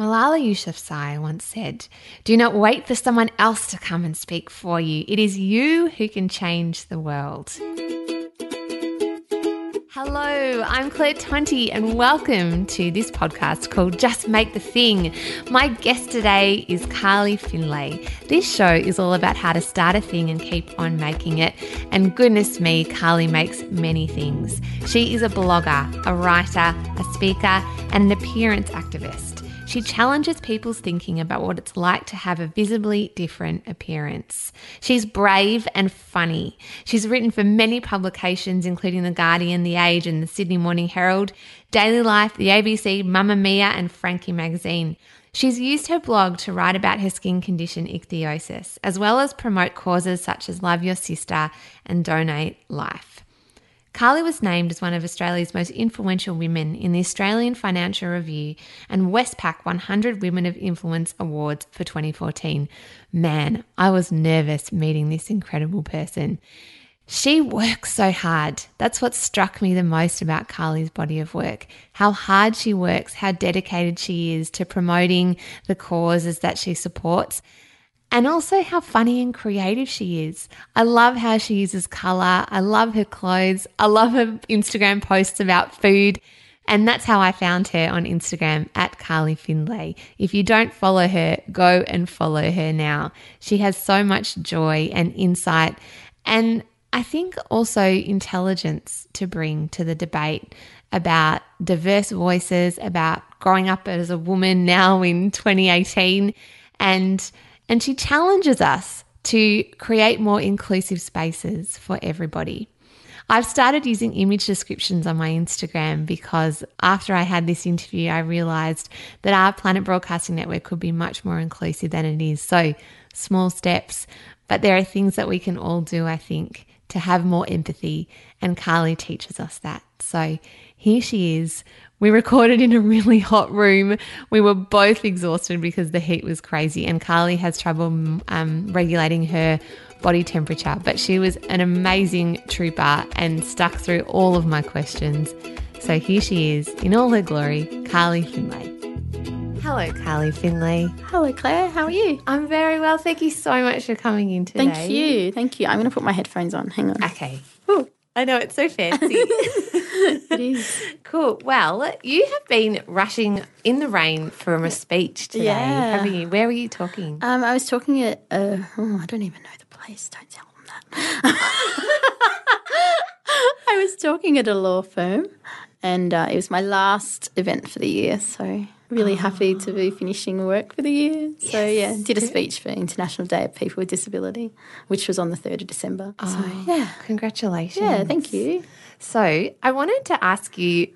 Malala Yousafzai once said, Do not wait for someone else to come and speak for you. It is you who can change the world. Hello, I'm Claire Tonti, and welcome to this podcast called Just Make the Thing. My guest today is Carly Findlay. This show is all about how to start a thing and keep on making it. And goodness me, Carly makes many things. She is a blogger, a writer, a speaker, and an appearance activist. She challenges people's thinking about what it's like to have a visibly different appearance. She's brave and funny. She's written for many publications, including The Guardian, The Age, and the Sydney Morning Herald, Daily Life, The ABC, Mamamia, and Frankie Magazine. She's used her blog to write about her skin condition ichthyosis, as well as promote causes such as Love Your Sister and Donate Life. Carly was named as one of Australia's most influential women in the Australian Financial Review and Westpac 100 Women of Influence Awards for 2014. Man, I was nervous meeting this incredible person. She works so hard. That's what struck me the most about Carly's body of work. How hard she works, how dedicated she is to promoting the causes that she supports and also how funny and creative she is. I love how she uses color. I love her clothes. I love her Instagram posts about food. And that's how I found her on Instagram at Carly Findlay. If you don't follow her, go and follow her now. She has so much joy and insight, and I think also intelligence to bring to the debate about diverse voices, about growing up as a woman now in 2018, and and she challenges us to create more inclusive spaces for everybody. I've started using image descriptions on my Instagram because after I had this interview, I realized that our Planet Broadcasting Network could be much more inclusive than it is. So, small steps, but there are things that we can all do, I think, to have more empathy. And Carly teaches us that. So, here she is we recorded in a really hot room. We were both exhausted because the heat was crazy, and Carly has trouble um, regulating her body temperature. But she was an amazing trooper and stuck through all of my questions. So here she is in all her glory, Carly Findlay. Hello, Carly Findlay. Hello, Claire. How are you? I'm very well. Thank you so much for coming in today. Thank you. Thank you. I'm going to put my headphones on. Hang on. Okay. Ooh. I know it's so fancy. it is. Cool. Well, you have been rushing in the rain from a speech today, yeah. haven't you? Where were you talking? Um, I was talking at, uh, oh, I don't even know the place. Don't tell them that. I was talking at a law firm and uh, it was my last event for the year. So really oh. happy to be finishing work for the year. Yes. So yeah, did a speech for International Day of People with Disability, which was on the third of December. Oh, so yeah, congratulations. Yeah, thank you. So I wanted to ask you.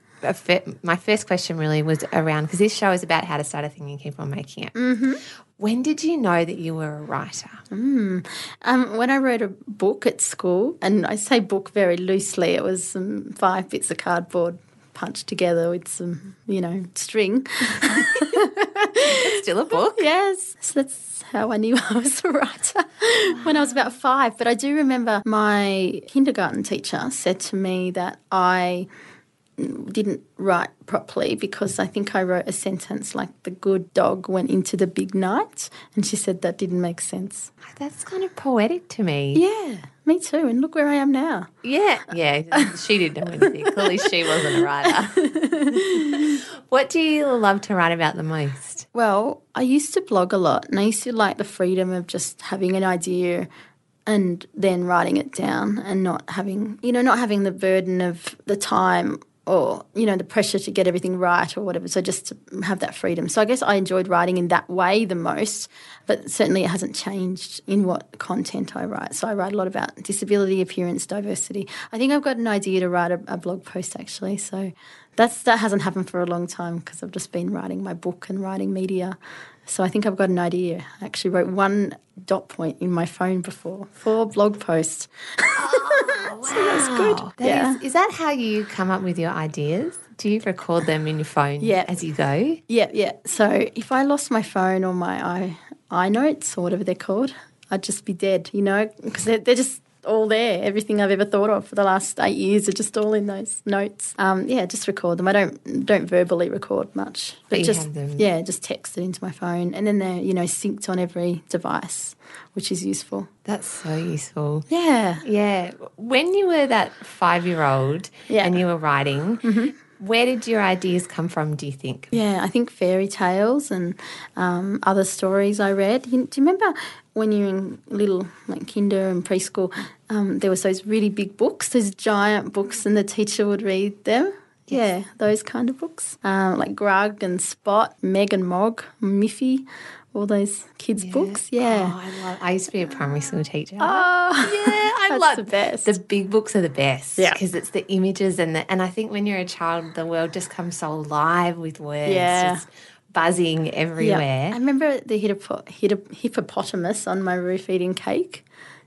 My first question really was around because this show is about how to start a thing and keep on making it. Mm-hmm. When did you know that you were a writer? Mm. Um, when I wrote a book at school, and I say book very loosely, it was um, five bits of cardboard punched together with some, you know, string. still a book. yes. So that's how I knew I was a writer wow. when I was about five. But I do remember my kindergarten teacher said to me that I didn't write properly because I think I wrote a sentence like the good dog went into the big night and she said that didn't make sense. That's kind of poetic to me. Yeah, me too. And look where I am now. Yeah, yeah. She didn't know anything. Clearly she wasn't a writer. what do you love to write about the most? Well, I used to blog a lot and I used to like the freedom of just having an idea and then writing it down and not having, you know, not having the burden of the time or you know the pressure to get everything right or whatever. So just to have that freedom. So i guess i enjoyed writing in that way the most but certainly it hasn't changed in what content i write. So i write a lot about disability appearance diversity. I think i've got an idea to write a, a blog post actually. So that's that hasn't happened for a long time because i've just been writing my book and writing media so I think I've got an idea. I actually wrote one dot point in my phone before for blog posts. Oh, wow. so that's good. That yeah. Is, is, that how you come up with your ideas? Do you record them in your phone yeah. as you go? Yeah, yeah. So if I lost my phone or my i iNotes or whatever they're called, I'd just be dead, you know, because they're, they're just all there. Everything I've ever thought of for the last eight years are just all in those notes. Um, yeah, just record them. I don't don't verbally record much, but, but just yeah, just text it into my phone, and then they're you know synced on every device, which is useful. That's so useful. Yeah, yeah. When you were that five year old yeah. and you were writing. Mm-hmm. Where did your ideas come from, do you think? Yeah, I think fairy tales and um, other stories I read. You, do you remember when you're in little like kinder and preschool, um, there was those really big books, those giant books, and the teacher would read them. Yeah, those kind of books, um, like Grug and Spot, Meg and Mog, Miffy, all those kids' yeah. books. Yeah, oh, I, love, I used to be a primary school teacher. Oh, yeah, I love the best. The big books are the best. Yeah, because it's the images and the and I think when you're a child, the world just comes so alive with words. Yeah. Just, buzzing everywhere. Yeah. I remember the hippopotamus on my roof eating cake.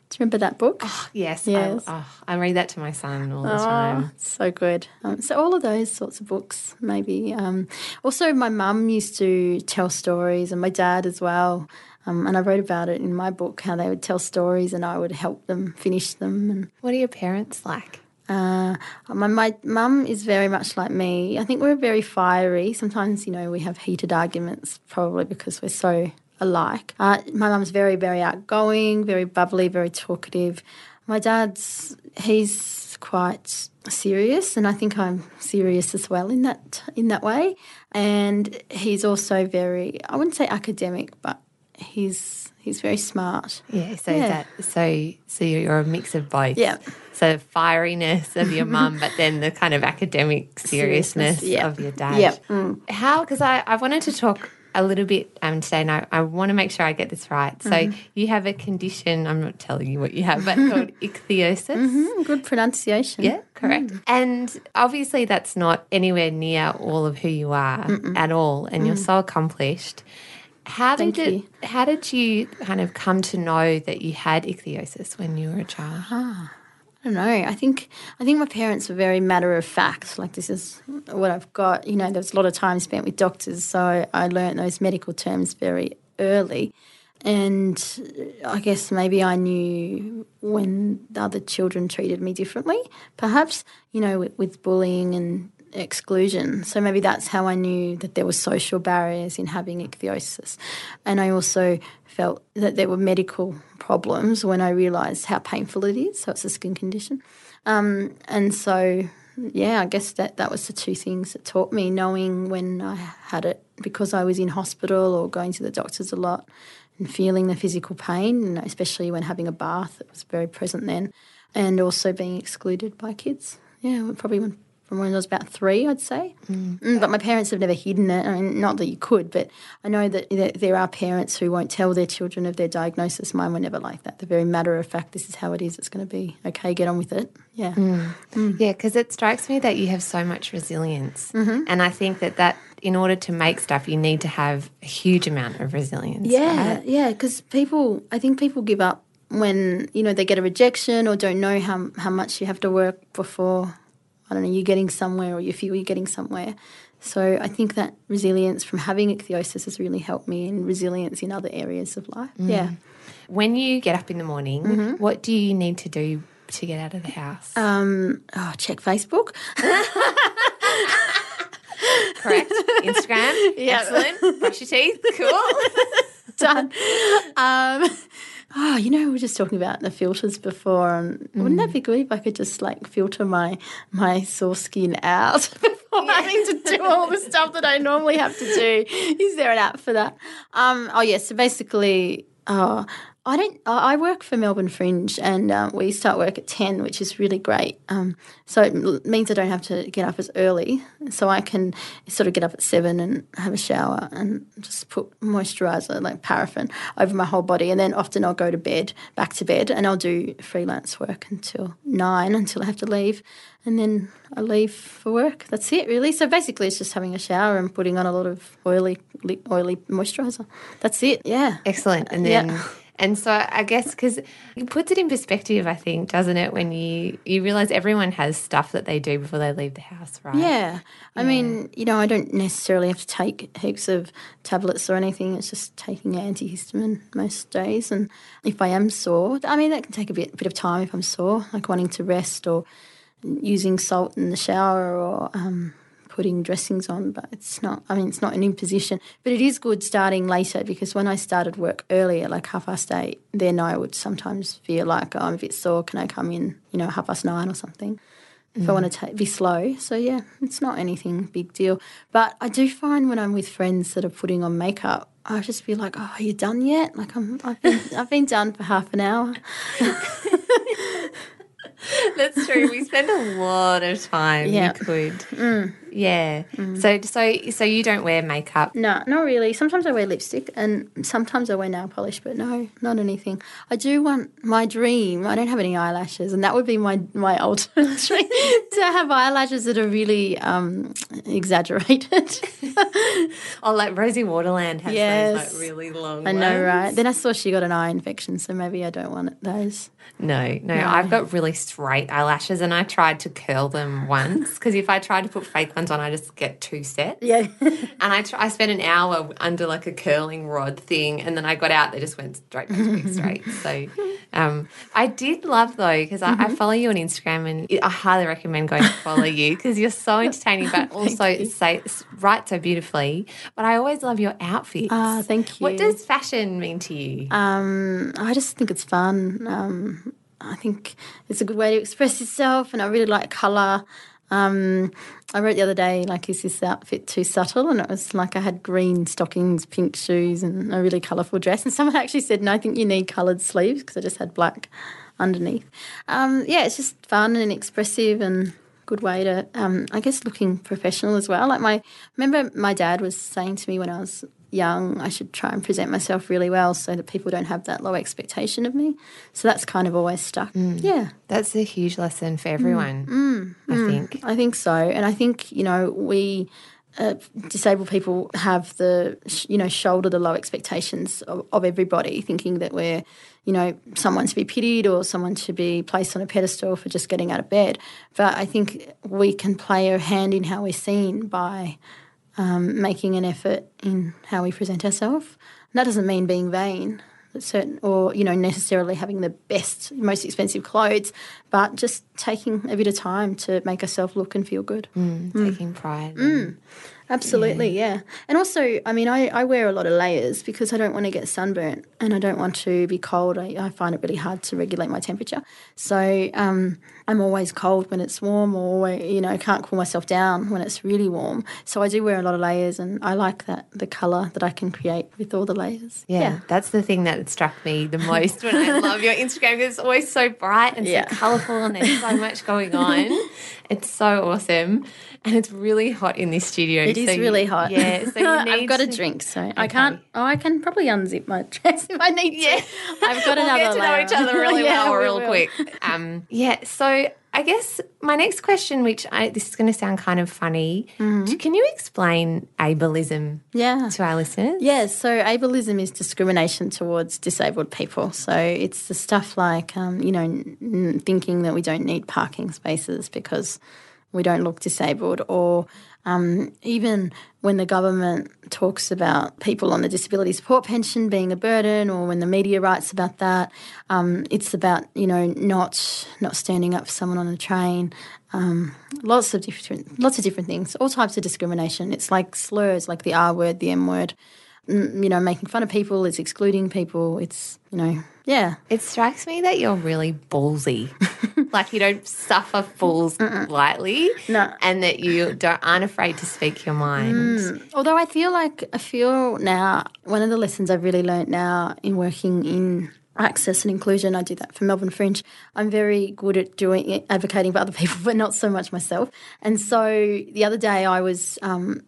Do you remember that book? Oh, yes. yes. I, oh, I, read that to my son all the oh, time. So good. Um, so all of those sorts of books, maybe. Um, also, my mum used to tell stories, and my dad as well. Um, and I wrote about it in my book how they would tell stories, and I would help them finish them. And what are your parents like? Uh, my my mum is very much like me. I think we're very fiery. Sometimes, you know, we have heated arguments, probably because we're so alike. Uh, my mum's very, very outgoing, very bubbly, very talkative. My dad's he's quite serious, and I think I'm serious as well in that in that way. And he's also very I wouldn't say academic, but he's he's very smart. Yeah. So yeah. that so so you're a mix of both. Yeah. So fieriness of your mum, but then the kind of academic seriousness, seriousness yeah. of your dad. Yeah. Mm. How? Because I I wanted to talk a little bit um, today, and I, I want to make sure I get this right. So mm-hmm. you have a condition. I'm not telling you what you have, but called ichthyosis. Mm-hmm. Good pronunciation. Yeah, correct. Mm. And obviously, that's not anywhere near all of who you are Mm-mm. at all, and mm. you're so accomplished. How did Thank it? You. How did you kind of come to know that you had ichthyosis when you were a child? Ah, I don't know. I think I think my parents were very matter of fact. Like this is what I've got. You know, there was a lot of time spent with doctors, so I learned those medical terms very early. And I guess maybe I knew when the other children treated me differently. Perhaps you know with, with bullying and exclusion. So maybe that's how I knew that there were social barriers in having ichthyosis. And I also felt that there were medical problems when I realised how painful it is. So it's a skin condition. Um, and so, yeah, I guess that, that was the two things that taught me knowing when I had it because I was in hospital or going to the doctors a lot and feeling the physical pain, especially when having a bath, it was very present then, and also being excluded by kids. Yeah, probably when from when I was about three, I'd say. Mm. Mm, but my parents have never hidden it. I mean, not that you could, but I know that there are parents who won't tell their children of their diagnosis. Mine were never like that. The very matter of fact, this is how it is. It's going to be okay. Get on with it. Yeah. Mm. mm. Yeah, because it strikes me that you have so much resilience, mm-hmm. and I think that that in order to make stuff, you need to have a huge amount of resilience. Yeah, right? yeah. Because people, I think people give up when you know they get a rejection or don't know how how much you have to work before I don't know, you're getting somewhere or you feel you're getting somewhere. So I think that resilience from having ichthyosis has really helped me in resilience in other areas of life. Mm. Yeah. When you get up in the morning, mm-hmm. what do you need to do to get out of the house? Um, oh, check Facebook. Correct. Instagram. Yeah. Excellent. Brush your teeth. Cool. Done. Um, oh, you know, we were just talking about the filters before, and mm. wouldn't that be good if I could just like filter my my sore skin out before yeah. having to do all the stuff that I normally have to do? Is there an app for that? Um, oh yes. Yeah, so basically, oh, I don't. I work for Melbourne Fringe, and um, we start work at ten, which is really great. Um, so it means I don't have to get up as early, so I can sort of get up at seven and have a shower and just put moisturiser like paraffin over my whole body, and then often I'll go to bed, back to bed, and I'll do freelance work until nine, until I have to leave, and then I leave for work. That's it, really. So basically, it's just having a shower and putting on a lot of oily, oily moisturiser. That's it. Yeah. Excellent. And Yeah. And so I guess because it puts it in perspective, I think, doesn't it? When you you realize everyone has stuff that they do before they leave the house, right? Yeah. I mean, you know, I don't necessarily have to take heaps of tablets or anything. It's just taking antihistamine most days. And if I am sore, I mean, that can take a bit, bit of time if I'm sore, like wanting to rest or using salt in the shower or um, putting dressings on. But it's not, I mean, it's not an imposition. But it is good starting later because when I started work earlier, like half past eight, then I would sometimes feel like, oh, I'm a bit sore. Can I come in, you know, half past nine or something? if I mm. want to ta be slow. So yeah, it's not anything big deal. But I do find when I'm with friends that are putting on makeup, I just be like, "Oh, are you done yet?" Like I'm, I've been, I've been done for half an hour. That's true. We spend a lot of time. Yeah. You could. Yeah. So so so you don't wear makeup. No, not really. Sometimes I wear lipstick and sometimes I wear nail polish, but no, not anything. I do want my dream. I don't have any eyelashes, and that would be my my ultimate dream to have eyelashes that are really um, exaggerated. Oh, like Rosie Waterland has Yes. those like really long. I know, ones. right? Then I saw she got an eye infection, so maybe I don't want those. No, no, I've got really straight eyelashes, and I tried to curl them once because if I tried to put fake ones on, I just get two sets. Yeah. And I, tr- I spent an hour under like a curling rod thing, and then I got out. They just went straight back to being straight. So, um, I did love though because I, I follow you on Instagram, and I highly recommend going to follow you because you're so entertaining, but also say write so beautifully. But I always love your outfits. Ah, thank you. What does fashion mean to you? Um, I just think it's fun. Um, I think it's a good way to express yourself, and I really like colour. Um, I wrote the other day, like, is this outfit too subtle? And it was like I had green stockings, pink shoes, and a really colourful dress. And someone actually said, no, I think you need coloured sleeves because I just had black underneath. Um, yeah, it's just fun and expressive and good way to, um, I guess, looking professional as well. Like my, remember my dad was saying to me when I was young, I should try and present myself really well so that people don't have that low expectation of me. So that's kind of always stuck. Mm. Yeah. That's a huge lesson for everyone, mm. Mm. I think. I think so, and I think you know we uh, disabled people have the you know shoulder the low expectations of, of everybody, thinking that we're you know someone to be pitied or someone to be placed on a pedestal for just getting out of bed. But I think we can play a hand in how we're seen by um, making an effort in how we present ourselves. And that doesn't mean being vain, certain, or you know, necessarily having the best, most expensive clothes, but just taking a bit of time to make ourselves look and feel good. Mm, mm. Taking pride. Mm. in- Absolutely, yeah. And also, I mean, I, I wear a lot of layers because I don't want to get sunburnt and I don't want to be cold. I, I find it really hard to regulate my temperature. So um, I'm always cold when it's warm or, you know, I can't cool myself down when it's really warm. So I do wear a lot of layers and I like that, the colour that I can create with all the layers. Yeah, that's the thing that struck me the most when I love your Instagram because it's always so bright and Yeah. so colourful and there's so much going on. It's so awesome. And it's really hot in this studio. It is so you- really hot. Yeah, so you need I've got a drink, so I can't. Oh, I can probably unzip my dress if I need to. Yeah. I've got we'll another. get to know each other really Yeah, well we real will. quick. Um, yeah, so I guess my next question, which I, this is going to sound kind of funny, Mm-hmm. can you explain ableism Yeah. to our listeners? Yes, so ableism is discrimination towards disabled people. So it's the stuff like, um, you know, n- thinking that we don't need parking spaces because we don't look disabled, or um, even when the government talks about people on the disability support pension being a burden, or when the media writes about that, um, it's about you know not not standing up for someone on a train. Um, lots of different lots of different things, all types of discrimination. It's like slurs, like the R word, the M word you know, making fun of people, it's excluding people, it's, you know, yeah. It strikes me that you're really ballsy. like you don't suffer fools lightly. No. And that you don't, aren't afraid to speak your mind. Although I feel like, I feel now, one of the lessons I've really learnt now in working in access and inclusion. I do that for Melbourne Fringe. I'm very good at doing it, advocating for other people, but not so much myself. And so the other day I was um,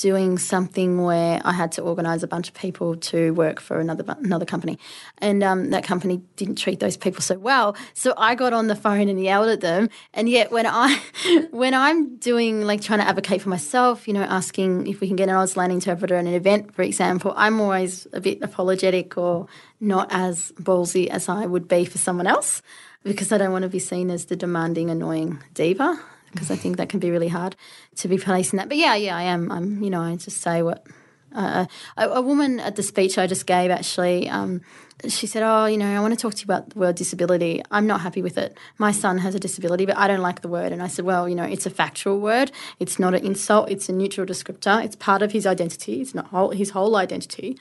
doing something where I had to organise a bunch of people to work for another another company, and um, that company didn't treat those people so well. So I got on the phone and yelled at them. And yet when I when I'm doing like trying to advocate for myself, you know, asking if we can get an Auslan interpreter at an event, for example, I'm always a bit apologetic or not as ballsy as I would be for someone else because I don't want to be seen as the demanding, annoying diva because I think that can be really hard to be placed in that. But yeah, yeah, I am. I'm, you know, I just say what. Uh, a, a, woman at the speech I just gave actually, um, she said, "Oh, you know, I want to talk to you about the word disability. I'm not happy with it. My son has a disability, but I don't like the word." And I said, "Well, you know, it's a factual word. It's not an insult. It's a neutral descriptor. It's part of his identity. It's not whole, his whole identity."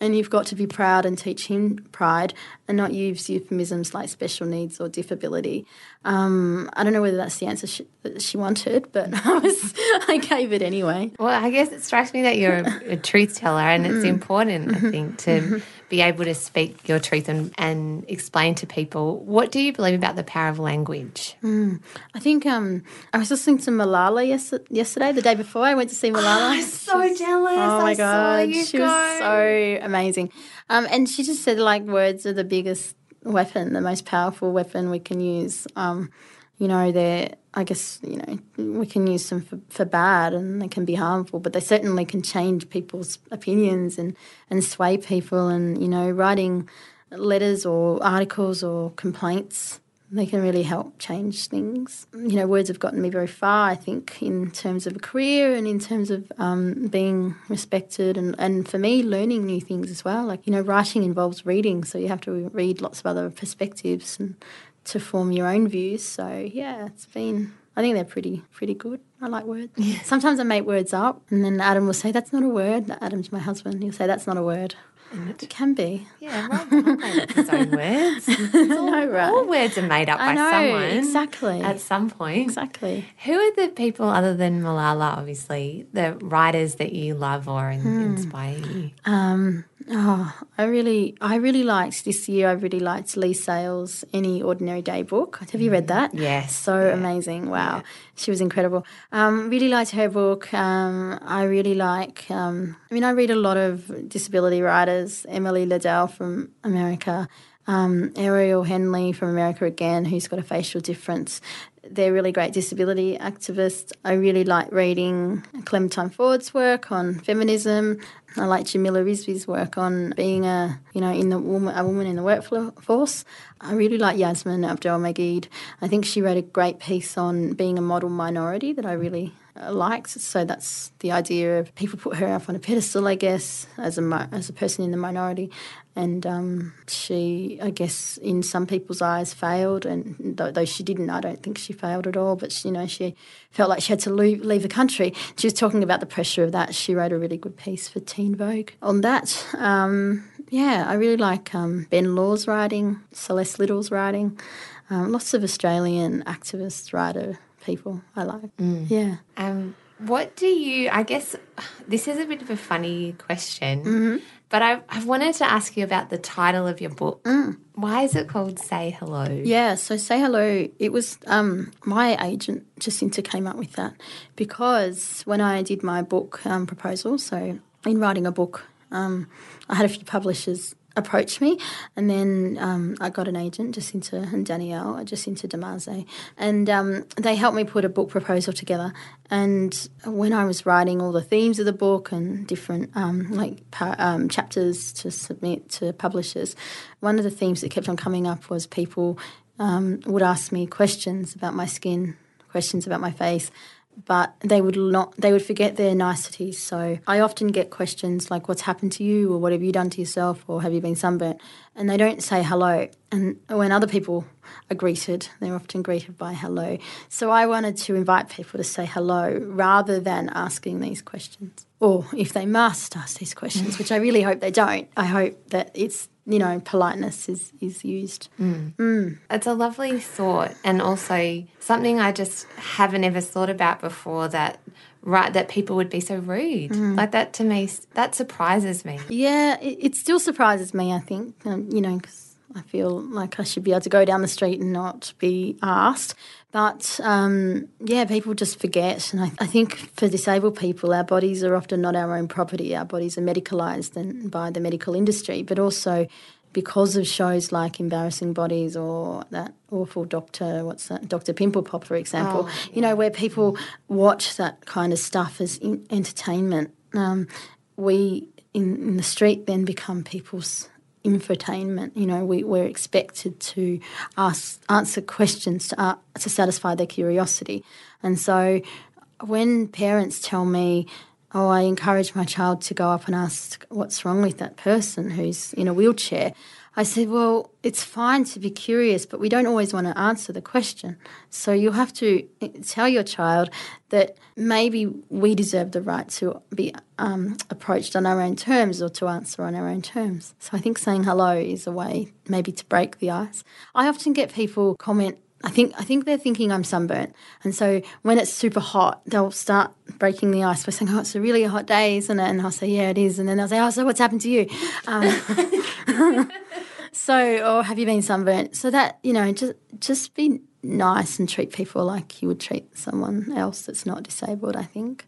And you've got to be proud and teach him pride and not use euphemisms like special needs or disability. Um, I don't know whether that's the answer she, that she wanted, but I, was, I gave it anyway. Well, I guess it strikes me that you're a, a truth teller, and it's mm. important, I think, to mm-hmm. be able to speak your truth and, and explain to people. What do you believe about the power of language? Mm. I think um, I was listening to Malala yes, yesterday, the day before I went to see Malala. Oh, I'm so jealous. Oh my I God. she go. was so amazing. Um, and she just said, like, words are the biggest weapon, the most powerful weapon we can use. Um, you know, they're, I guess, you know, we can use them for, for bad and they can be harmful, but they certainly can change people's opinions and, and sway people. And, you know, writing letters or articles or complaints they can really help change things. You know, words have gotten me very far, I think, in terms of a career and in terms of um, being respected and, and for me, learning new things as well. Like, you know, writing involves reading, so you have to read lots of other perspectives and to form your own views. So, yeah, it's been, I think they're pretty, pretty good. I like words. Yeah. Sometimes I make words up and then Adam will say, that's not a word. Adam's my husband. He'll say, that's not a word. It can be. Yeah, Rob made up his own words. All, no, right. all words are made up I by know, someone. Exactly. At some point. Exactly. Who are the people other than Malala, obviously, the writers that you love or hmm. inspire you? Um, Oh, I really, I really liked this year. I really liked Leigh Sales' Any Ordinary Day book. Have you read mm, that? Yes. So yeah. amazing! Wow, yeah. she was incredible. Um, really liked her book. Um, I really like. Um, I mean, I read a lot of disability writers. Emily Ladau from America. Um, Ariel Henley from America again, who's got a facial difference. They're really great disability activists. I really like reading Clementine Ford's work on feminism. I like Jamila Rizvi's work on being a, you know, in the woman, a woman in the workforce. I really like Yassmin Abdel-Magied. I think she wrote a great piece on being a model minority that I really liked. So that's the idea of people put her up on a pedestal, I guess, as a as a person in the minority, and um, she, I guess, in some people's eyes, failed. And though, she didn't, I don't think she failed at all. But she, you know, she felt like she had to leave, leave the country. She was talking about the pressure of that. She wrote a really good piece for Teen Vogue on that. Um, yeah, I really like um, Ben Law's writing, Celeste Liddle's writing. Um, lots of Australian activists, writer people I like. Mm. Yeah. Um, what do you, I guess this is a bit of a funny question, mm-hmm. but I, I wanted to ask you about the title of your book. Mm. Why is it called Say Hello? Yeah, so Say Hello, it was um, my agent, Jacinta, came up with that because when I did my book um, proposal, so in writing a book, um, I had a few publishers approached me, and then um, I got an agent, Jacinta and Danielle, Jacinta Di Mase, and um, they helped me put a book proposal together. And when I was writing all the themes of the book and different um, like um, chapters to submit to publishers, one of the themes that kept on coming up was people um, would ask me questions about my skin, questions about my face but they would not they would forget their niceties. So i often get questions like what's happened to you? Or what have you done to yourself? Or have you been sunburnt? And they don't say hello. And when other people are greeted they're often greeted by hello. So i wanted to invite people to say hello rather than asking these questions. Or if they must ask these questions which i really hope they don't i hope that it's you know, politeness is, is used. Mm. Mm. It's a lovely thought and also something I just haven't ever thought about before that right that people would be so rude mm. like that to me that surprises me yeah it, it still surprises me i think um, you know because I feel like I should be able to go down the street and not be asked. But um, yeah, people just forget. And I, I, think for disabled people, our bodies are often not our own property. Our bodies are medicalised and by the medical industry, but also because of shows like Embarrassing Bodies or that awful Doctor, what's that, Doctor Pimple Pop, for example, oh, yeah. you know, where people watch that kind of stuff as entertainment. Um, we in, in the street then become people's infotainment. You know, we, we're expected to ask, answer questions to, uh, to satisfy their curiosity. And so when parents tell me, oh, I encourage my child to go up and ask what's wrong with that person who's in a wheelchair, I said, well, it's fine to be curious, but we don't always want to answer the question. So you have to tell your child that maybe we deserve the right to be um, approached on our own terms or to answer on our own terms. So I think saying hello is a way maybe to break the ice. I often get people comment I think I think they're thinking I'm sunburnt, and so when it's super hot, they'll start breaking the ice by saying, "Oh, it's a really hot day, isn't it?" And I'll say, "Yeah, it is." And then they'll say, "Oh, so what's happened to you?" Um, so, or have you been sunburnt? So that you know, just just be nice and treat people like you would treat someone else that's not disabled. I think.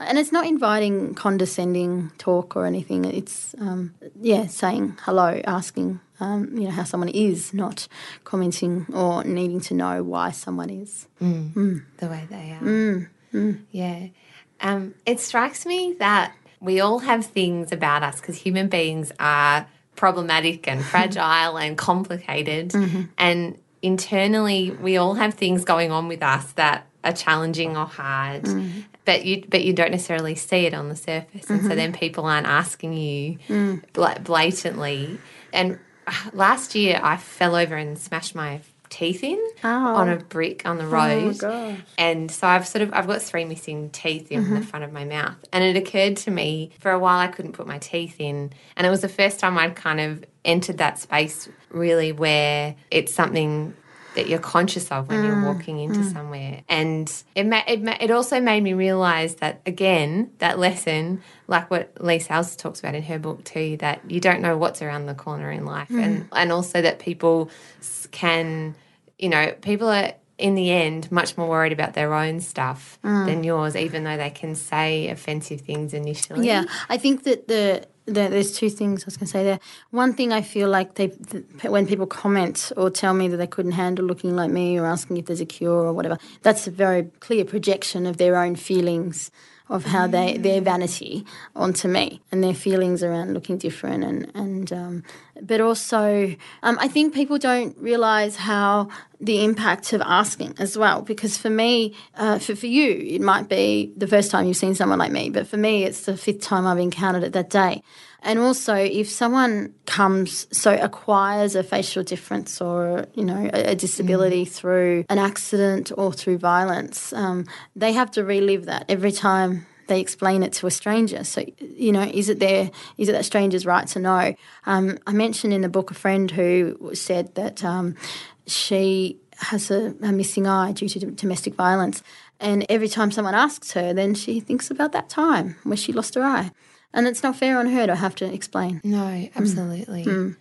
And it's not inviting condescending talk or anything. It's um, yeah, saying hello, asking um, you know how someone is, not commenting or needing to know why someone is. Mm. Mm. The way they are. Mm. mm. Yeah. Um, it strikes me that we all have things about us because human beings are problematic and fragile and complicated, mm-hmm. and internally we all have things going on with us that are challenging or hard. Mm but you but you don't necessarily see it on the surface, and mm-hmm. so then people aren't asking you mm. blatantly. And last year, I fell over and smashed my teeth in oh. on a brick on the oh, road. Oh, and so I've sort of I've got three missing teeth in mm-hmm. the front of my mouth. And it occurred to me for a while I couldn't put my teeth in. And it was the first time I'd kind of entered that space really where it's something that you're conscious of when mm. you're walking into mm. somewhere. And it, ma- it, ma- it also made me realize that, again, that lesson, like what Leigh Sales talks about in her book too, that you don't know what's around the corner in life. Mm. And, and also that people can, you know, people are in the end much more worried about their own stuff mm. than yours, even though they can say offensive things initially. Yeah, I think that the there's two things I was going to say there. One thing I feel like they, when people comment or tell me that they couldn't handle looking like me or asking if there's a cure or whatever, that's a very clear projection of their own feelings of how they their vanity onto me and their feelings around looking different and and um, but also um, I think people don't realize how the impact of asking as well because for me uh, for, for you it might be the first time you've seen someone like me but for me it's the fifth time I've encountered it that day and also, if someone comes, so acquires a facial difference or, you know, a, a disability mm. through an accident or through violence, um, they have to relive that every time they explain it to a stranger. So, you know, is it their, is it that stranger's right to know? Um, I mentioned in the book a friend who said that um, she has a, a missing eye due to domestic violence. And every time someone asks her, then she thinks about that time where she lost her eye. And it's not fair on her to have to explain. No, mm. absolutely. Mm.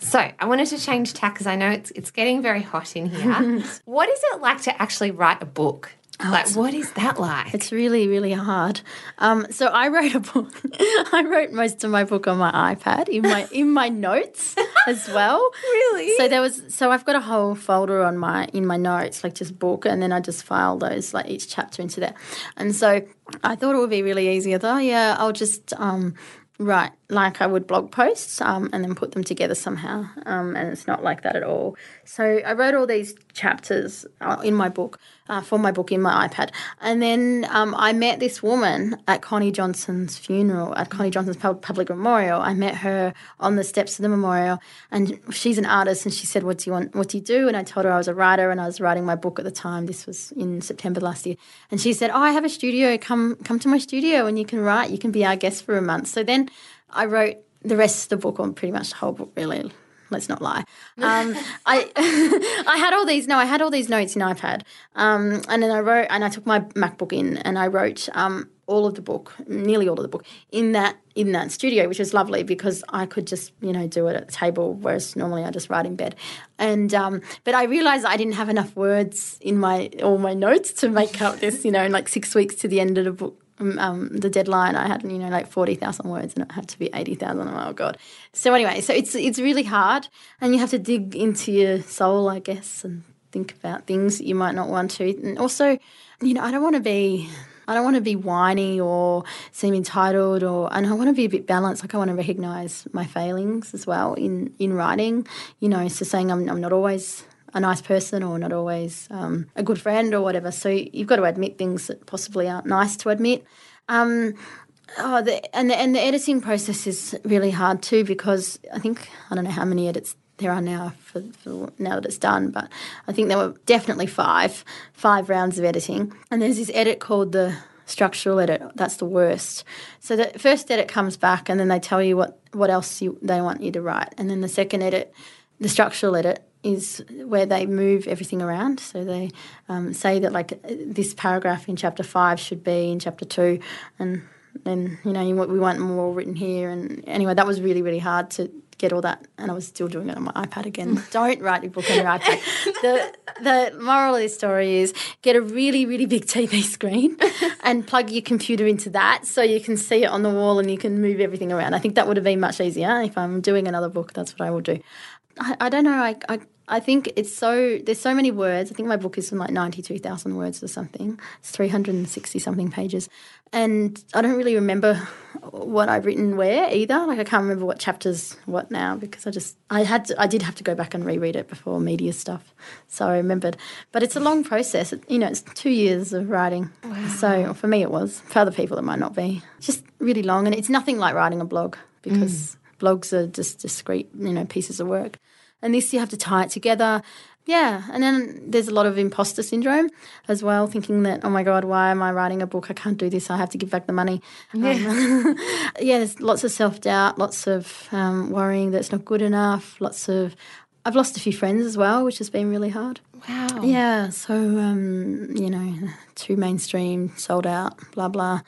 So I wanted to change tack because I know it's it's getting very hot in here. what is it like to actually write a book? Oh, like, what is that like? It's really, really hard. Um, so I wrote a book. I wrote most of my book on my iPad in my in my notes as well. really? So there was. So I've got a whole folder on my in my notes, like just book, and then I just file those like each chapter into there. And so I thought it would be really easy. I thought, oh yeah, I'll just um, write like I would blog posts um, and then put them together somehow. Um, and it's not like that at all. So I wrote all these chapters uh, in my book, uh, for my book in my iPad. And then um, I met this woman at Connie Johnson's funeral, at Connie Johnson's public memorial. I met her on the steps of the memorial. And she's an artist. And she said, What do you want? What do you do? And I told her I was a writer and I was writing my book at the time. This was in September last year. And she said, Oh, I have a studio. Come, come to my studio and you can write. You can be our guest for a month. So then I wrote the rest of the book, on pretty much the whole book, really Let's not lie. Um, I I had all these. No, I had all these notes in iPad, um, and then I wrote, and I took my MacBook in, and I wrote um, all of the book, nearly all of the book, in that in that studio, which was lovely because I could just you know do it at the table, whereas normally I just write in bed. And um, but I realised I didn't have enough words in my all my notes to make up this, you know, in like six weeks to the end of the book um, um, the deadline, I had you know like forty thousand words, and it had to be eighty thousand. Oh god! So anyway, so it's it's really hard, and you have to dig into your soul, I guess, and think about things that you might not want to. And also, you know, I don't want to be. I don't want to be whiny or seem entitled, or and I want to be a bit balanced. Like I want to recognise my failings as well in in writing. You know, so saying I'm I'm not always a nice person or not always um, a good friend or whatever. So you've got to admit things that possibly aren't nice to admit. Um, oh, the, and the, and the editing process is really hard too because I think I don't know how many edits there are now for, for, now that it's done, but I think there were definitely five five rounds of editing. And there's this edit called the structural edit. That's the worst. So the first edit comes back, and then they tell you what what else you, they want you to write, and then the second edit, the structural edit, is where they move everything around. So they um, say that like this paragraph in chapter five should be in chapter two, and then you know we want more written here. And anyway, that was really really hard to get all that, and I was still doing it on my iPad again. Don't write your book on your iPad. the The moral of this story is get a really really big TV screen and plug your computer into that, so you can see it on the wall and you can move everything around. I think that would have been much easier if I'm doing another book. That's what I will do. I, I don't know. I, I I think it's so there's so many words. I think my book is from like ninety two thousand words or something. It's three hundred and sixty something pages, and I don't really remember what I've written where either. Like I can't remember what chapters what now because I just I had to, I did have to go back and reread it before media stuff, so I remembered. But it's a long process. It, you know, it's two years of writing. Wow. So for me, it was. For other people, it might not be. It's just really long, and it's nothing like writing a blog because. Mm blogs are just discrete, you know, pieces of work. And this you have to tie it together. Yeah, and then there's a lot of imposter syndrome as well, thinking that, oh my God, why am I writing a book? I can't do this. I have to give back the money. Yeah, um, yeah there's lots of self doubt, lots of um, worrying that it's not good enough, lots of. I've lost a few friends as well, which has been really hard. Wow. Yeah, so, um, you know, too mainstream, sold out, blah, blah.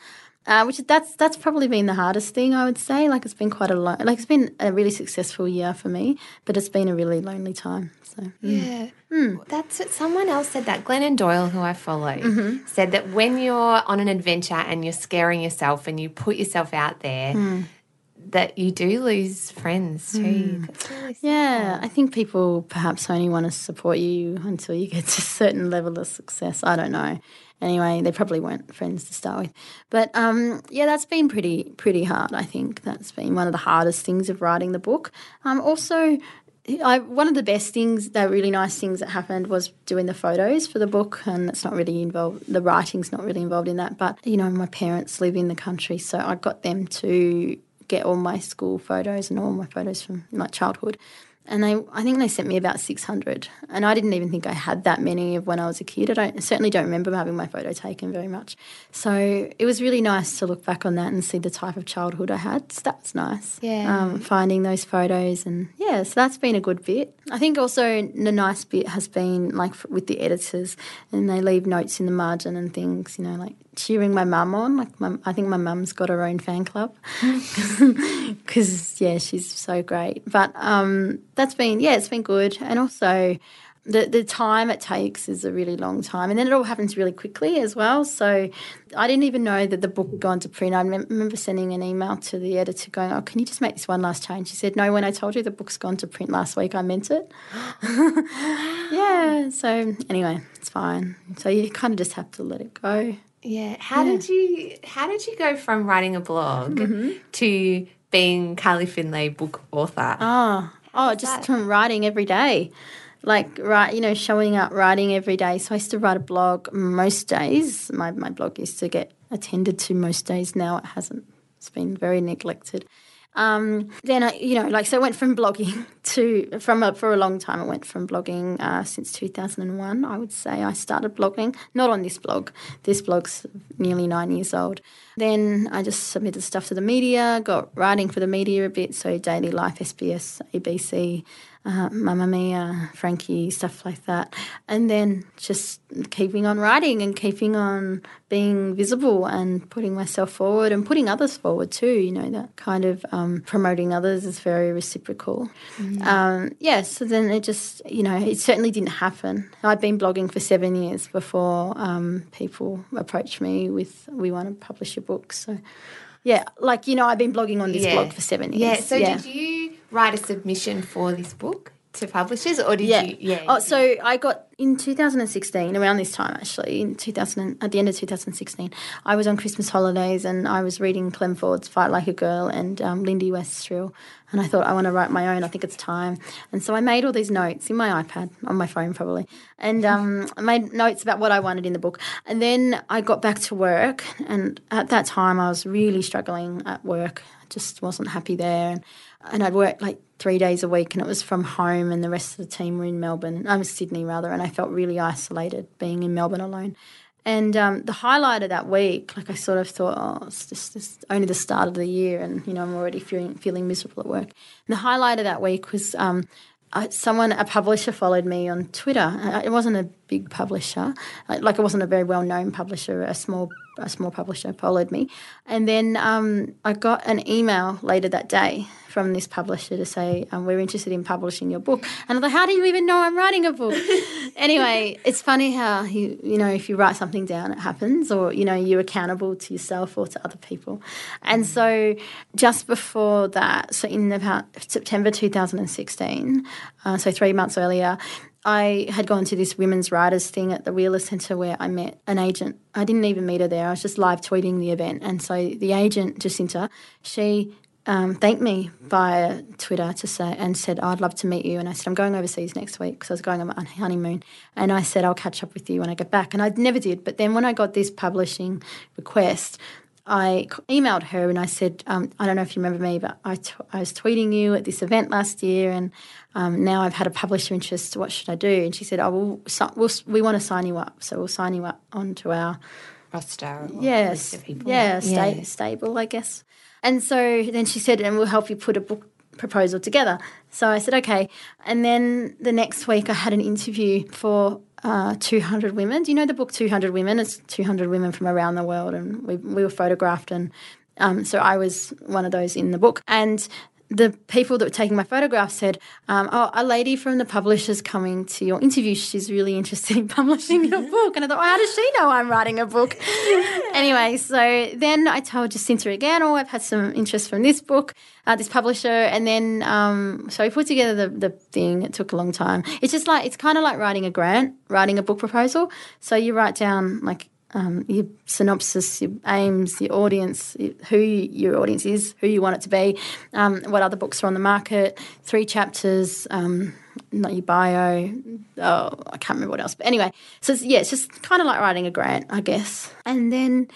Uh, which that's that's probably been the hardest thing I would say. Like it's been quite a lo- like it's been a really successful year for me, but it's been a really lonely time. So mm. yeah, mm. that's what someone else said. That Glennon Doyle, who I follow, mm-hmm. said that when you're on an adventure and you're scaring yourself and you put yourself out there. Mm. That you do lose friends too. Mm. Really yeah, I think people perhaps only want to support you until you get to a certain level of success. I don't know anyway, they probably weren't friends to start with. But um, yeah, that's been pretty pretty hard. I think that's been one of the hardest things of writing the book. Um, also. I, one of the best things, the really nice things that happened was doing the photos for the book, and it's not really involved. The writing's not really involved in that, but you know, my parents live in the country, so I got them to get all my school photos and all my photos from my childhood and they I think they sent me about 600 and I didn't even think I had that many of when I was a kid. I don't I certainly don't remember having my photo taken very much. So it was really nice to look back on that and see the type of childhood I had. So that was nice. Yeah. Um, finding those photos and yeah so that's been a good bit. I think also the nice bit has been like with the editors and they leave notes in the margin and things you know like cheering my mum on. Like, my, I think my mum's got her own fan club. Because yeah, she's so great. But um, that's been yeah, it's been good, and also. The, the time it takes is a really long time, and then it all happens really quickly as well. So, I didn't even know that the book had gone to print. I remember sending an email to the editor going, "Oh, can you just make this one last change?" She said, "No, when I told you the book's gone to print last week, I meant it." yeah. So anyway, it's fine. So you kind of just have to let it go. Yeah. How yeah. did you how did you go from writing a blog mm-hmm. to being Carly Findlay book author? Oh, oh, just that? from writing every day. Like right, you know, showing up, writing every day. So I used to write a blog most days. My my blog used to get attended to most days. Now it hasn't. It's been very neglected. Um, then I, you know, like so, I went from blogging to from a, for a long time. I went from blogging uh, since 2001. I would say I started blogging, not on this blog. This blog's nearly nine years old. Then I just submitted stuff to the media, got writing for the media a bit, so Daily Life, SBS, ABC, uh, Mamamia, Frankie, stuff like that. And then just keeping on writing and keeping on being visible and putting myself forward and putting others forward too. You know, that kind of um, promoting others is very reciprocal. Mm. Um, yeah, so then it just, you know, it certainly didn't happen. I'd been blogging for seven years before um, people approached me with, we want to publish your book. So, yeah, like, you know, I've been blogging on this yeah. blog for seven years. Yeah, so yeah. did you write a submission for this book? To publishers or did yeah. you? yeah oh so i got in 2016 around this time actually in 2000 at the end of 2016 i was on christmas holidays and i was reading clem ford's fight like a girl and um, Lindy West's Shrill and i thought i want to write my own i think it's time. And so i made all these notes in my ipad on my phone probably and um, i made notes about what i wanted in the book. And then i got back to work and at that time i was really struggling at work I just wasn't happy there. And, and i'd worked like three days a week, and it was from home, and the rest of the team were in Melbourne. I was Sydney rather, and I felt really isolated being in Melbourne alone. And um, the highlight of that week, like I sort of thought, oh, it's just only the start of the year, and you know I'm already feeling feeling miserable at work. And the highlight of that week was um, someone, a publisher, followed me on Twitter. It wasn't a big publisher, like it wasn't a very well known publisher. A small a small publisher followed me, and then um, I got an email later that day from this publisher to say, um, We're interested in publishing your book. And I'm like, How do you even know I'm writing a book? anyway, it's funny how, you, you know, if you write something down, it happens, or, you know, you're accountable to yourself or to other people. And so just before that, so in about September 2016, uh, so three months earlier, I had gone to this women's writers thing at the Wheeler Centre where I met an agent. I didn't even meet her there. I was just live tweeting the event. And so the agent, Jacinta, she um, thanked me via Twitter to say and said, oh, "I'd love to meet you." And I said, "I'm going overseas next week because I was going on my honeymoon." And I said, "I'll catch up with you when I get back." And I never did. But then when I got this publishing request, I emailed her and I said, um, "I don't know if you remember me, but I, t- I was tweeting you at this event last year, and um, now I've had a publisher interest. What should I do?" And she said, "Oh, we'll, so, we'll we want to sign you up, so we'll sign you up onto our." roster yes yeah, sta- yeah. stable i guess and so then she said, and we'll help you put a book proposal together. So I said, okay. And then the next week, I had an interview for uh, 200 women. Do you know the book 200 Women? It's 200 women from around the world, and we, we were photographed. And um, so I was one of those in the book. And the people that were taking my photographs said, um, "Oh, a lady from the publisher's coming to your interview. She's really interested in publishing your book." And I thought, well, "How does she know I'm writing a book?" anyway, so then I told Jacinta again, "Oh, I've had some interest from this book, uh, this publisher," and then um, so we put together the, the thing. It took a long time. It's just like it's kind of like writing a grant, writing a book proposal. So you write down like um, your synopsis, your aims, your audience, who your audience is, who you want it to be, um, what other books are on the market, three chapters, um, not your bio. Oh, I can't remember what else. But anyway, so it's, yeah, it's just kind of like writing a grant, I guess. And then,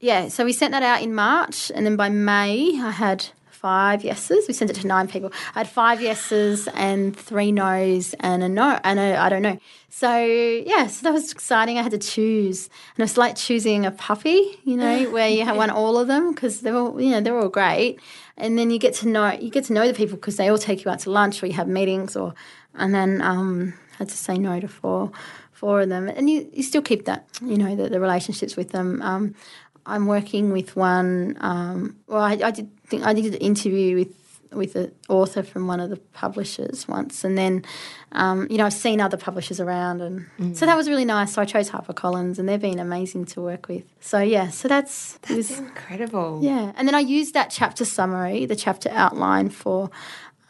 yeah, so we sent that out in March, and then by May, I had five yeses. We sent it to nine people. I had five yeses and three no's and a no and a I don't know. So yeah, so that was exciting. I had to choose, and it was like choosing a puppy, you know, where you have won all of them because they're all you know they're all great, and then you get to know you get to know the people because they all take you out to lunch or you have meetings or, and then um, had to say no to four four of them, and you, you still keep that you know the, the relationships with them. Um, I'm working with one. Um, well, I, I, did think I did an interview with with an author from one of the publishers once, and then um, you know I've seen other publishers around, and mm. so that was really nice. So I chose HarperCollins, and they've been amazing to work with. So yeah, so that's that's was, incredible. Yeah, and then I used that chapter summary, the chapter outline for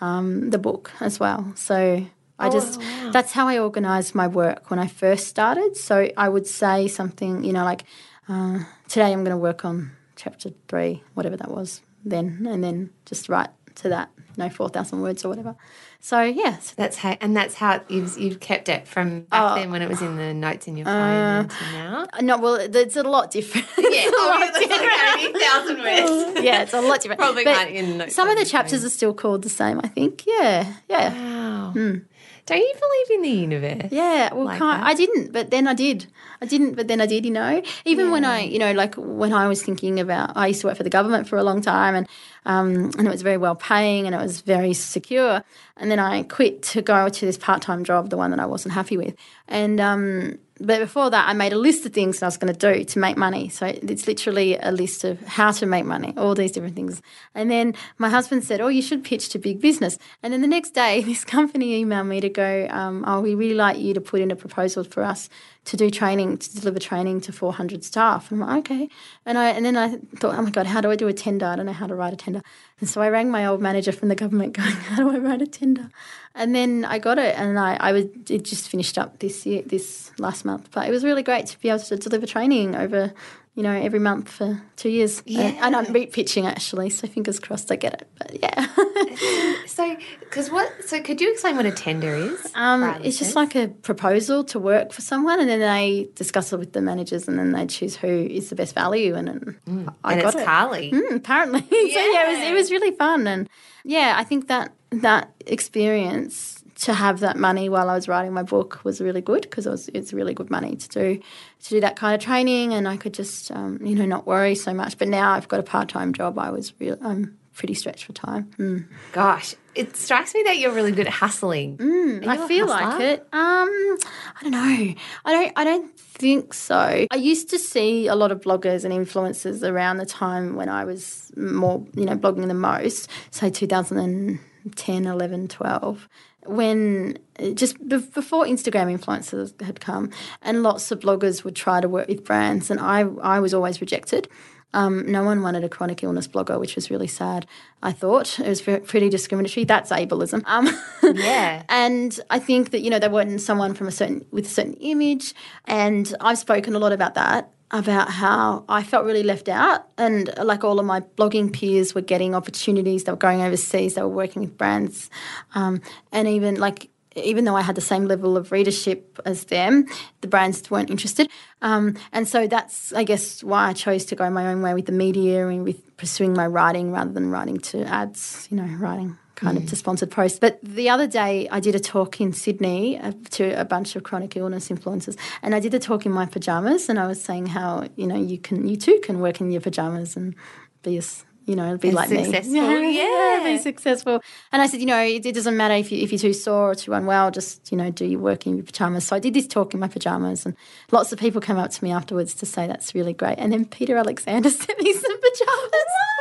um, the book as well. So I oh, just wow. that's how I organised my work when I first started. So I would say something, you know, like uh, today I'm going to work on chapter three, whatever that was then, and then just write to that, you know, 4,000 words or whatever. So, yeah. So that's how, and that's how you've, you've kept it from back oh, then when it was in the notes in your phone uh, to now? No, well, it's a lot different. Yeah, like thousand words. yeah, it's a lot different. Probably but in notes Some of the chapters phone. are still called the same, I think. Yeah, yeah. Wow. Mm. Don't you believe in the universe? Yeah, well, Like. I didn't, but then I did. I didn't, but then I did. You know, even when I, you know, like when I was thinking about, I used to work for the government for a long time, and um, and it was very well paying and it was very secure. And then I quit to go to this part time job, the one that I wasn't happy with, and um, but before that, I made a list of things I was going to do to make money. So it's literally a list of how to make money, all these different things. And then my husband said, "Oh, you should pitch to big business." And then the next day, this company emailed me to go, um, "Oh, we really like you to put in a proposal for us to do training, to deliver training to 400 staff." And I'm like, "Okay." And I and then I thought, "Oh my god, how do I do a tender? I don't know how to write a tender." And so I rang my old manager from the government, going, "How do I write a tender?" And then I got it, and I, I was it just finished up this year, this last month. But it was really great to be able to deliver training over, you know, every month for two years. Yeah. And, I'm re pitching actually, so fingers crossed I get it. But yeah, So, because what? So, could you explain what a tender is? um, it's just like a proposal to work for someone, and then they discuss it with the managers, and then they choose who is the best value. And, and I and got it's it. Carly. Mm, apparently. so yeah, it was it was really fun and yeah, I think that that experience to have that money while I was writing my book was really good because it was it's really good money to do to do that kind of training and I could just um, you know not worry so much. But now I've got a part time job. I was real I'm pretty stretched for time. Mm. Gosh, it strikes me that you're really good at hustling. You I feel like it. Um, I don't know. I don't. I don't think so. I used to see a lot of bloggers and influencers around the time when I was more, you know, blogging the most. Say 2010, 11, 12 when just be- before Instagram influencers had come, and lots of bloggers would try to work with brands, and I I was always rejected. Um, no one wanted a chronic illness blogger, which was really sad. I thought it was pretty discriminatory. That's ableism. Um, Yeah. and I think that you know they wanted someone from a certain with a certain image, and I've spoken a lot about that about how I felt really left out, and like all of my blogging peers were getting opportunities. They were going overseas. They were working with brands, um, and even like even though I had the same level of readership as them, the brands weren't interested. Um, and so that's, I guess, why I chose to go my own way with the media and with pursuing my writing rather than writing to ads, you know, writing kind of to sponsored posts. But the other day, I did a talk in Sydney uh, to a bunch of chronic illness influencers, and I did the talk in my pajamas, and I was saying how you know you can, you too can work in your pajamas and be as you know, be like successful, me. yeah. be successful. And I said, you know, it, it doesn't matter if you if you're too sore or too unwell, just you know, do your work in your pajamas. So I did this talk in my pajamas, and lots of people came up to me afterwards to say that's really great. And then Peter Alexander sent me some pajamas.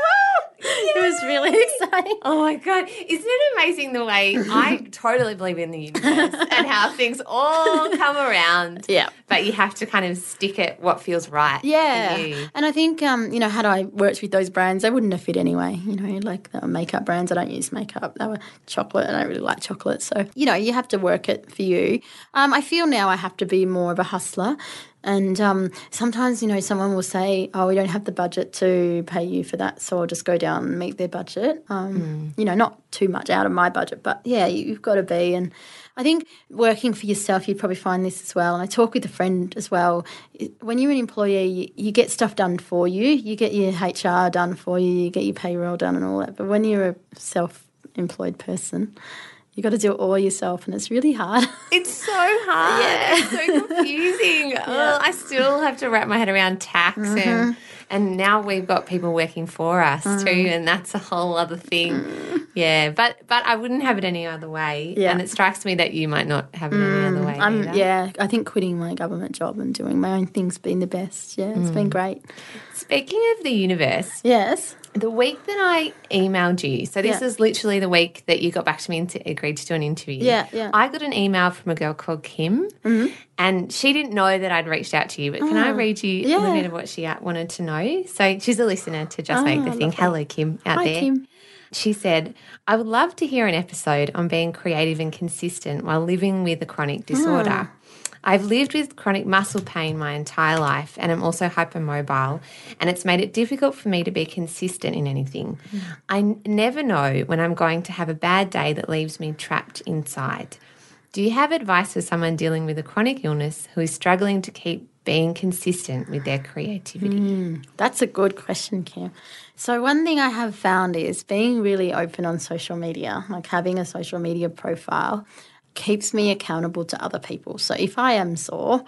Really exciting. Oh my god! Isn't it amazing the way I totally believe in the universe and how things all come around? Yeah. But you have to kind of stick at what feels right. Yeah, For you. and I think um, you know, had I worked with those brands, they wouldn't have fit anyway. You know, like were makeup brands. I don't use makeup. They were chocolate, and I really like chocolate. So you know, you have to work it for you. Um, I feel now I have to be more of a hustler. And um, sometimes, you know, someone will say, "Oh, we don't have the budget to pay you for that, so I'll just go down and meet their budget." Um, You know, not too much out of my budget, but yeah, you- you've got to be. And I think working for yourself, you'd probably find this as well. And I talk with a friend as well. When you're an employee, you, you get stuff done for you. You get your HR done for you. You get your payroll done and all that. But when you're a self-employed person, you got to do it all yourself, and it's really hard. It's so hard. Yeah. It's so confusing. Oh, I still have to wrap my head around tax Mm-hmm. and and now we've got people working for us Mm. too, and that's a whole other thing. Yeah, but but I wouldn't have it any other way. Yeah. And it strikes me that you might not have it any other way. I'm, either. yeah, I think quitting my government job and doing my own thing's been the best. Yeah, it's been great. Speaking of the universe, Yes. The week that I emailed you, so this Yeah. is literally the week that you got back to me and agreed to do an interview. Yeah, yeah. I got an email from a girl called Kim, mm-hmm. and she didn't know that I'd reached out to you. But can I oh, read you a little bit of what she wanted to know? So she's a listener to Just Make the ah, Thing. Hello, Kim, out Hi, there. Kim. She said, I would love to hear an episode on being creative and consistent while living with a chronic disorder. Ah. I've lived with chronic muscle pain my entire life and I'm also hypermobile, and it's made it difficult for me to be consistent in anything. Mm. I n- never know when I'm going to have a bad day that leaves me trapped inside. Do you have advice for someone dealing with a chronic illness who is struggling to keep being consistent with their creativity? Hmm, that's a good question, Kim. So, one thing I have found is being really open on social media, like having a social media profile keeps me accountable to other people. So if I am sore,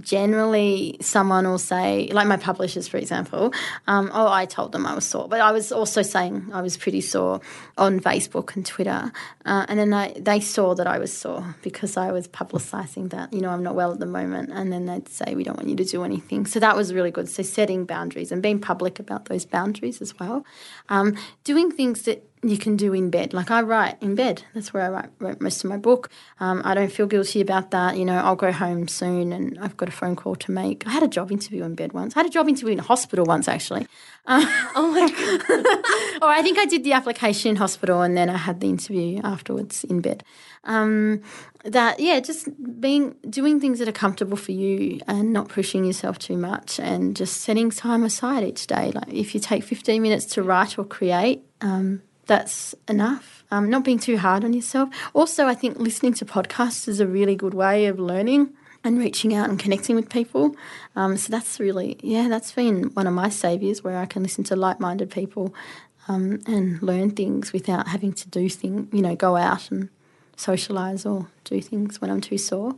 generally someone will say, like my publishers, for example, um, oh, I told them I was sore. But I was also saying I was pretty sore on Facebook and Twitter. Uh, and then they, they saw that I was sore because I was publicising that, you know, I'm not well at the moment. And then they'd say, we don't want you to do anything. So that was really good. So setting boundaries and being public about those boundaries as well. Um, doing things that you can do in bed. Like I write in bed. That's where I write, write most of my book. Um, I don't feel guilty about that. You know, I'll go home soon and I've got a phone call to make. I had a job interview in bed once. I had a job interview in a hospital once, actually. Uh, oh my God. or I think I did the application in hospital and then I had the interview afterwards in bed. Um, that yeah, just being doing things that are comfortable for you and not pushing yourself too much and just setting time aside each day. Like if you take 15 minutes to write or create, um, that's enough. Um, not being too hard on yourself. Also, I think listening to podcasts is a really good way of learning and reaching out and connecting with people. Um, so that's really, yeah, that's been one of my saviours where I can listen to like minded people um, and learn things without having to do things, you know, go out and socialise or do things when I'm too sore.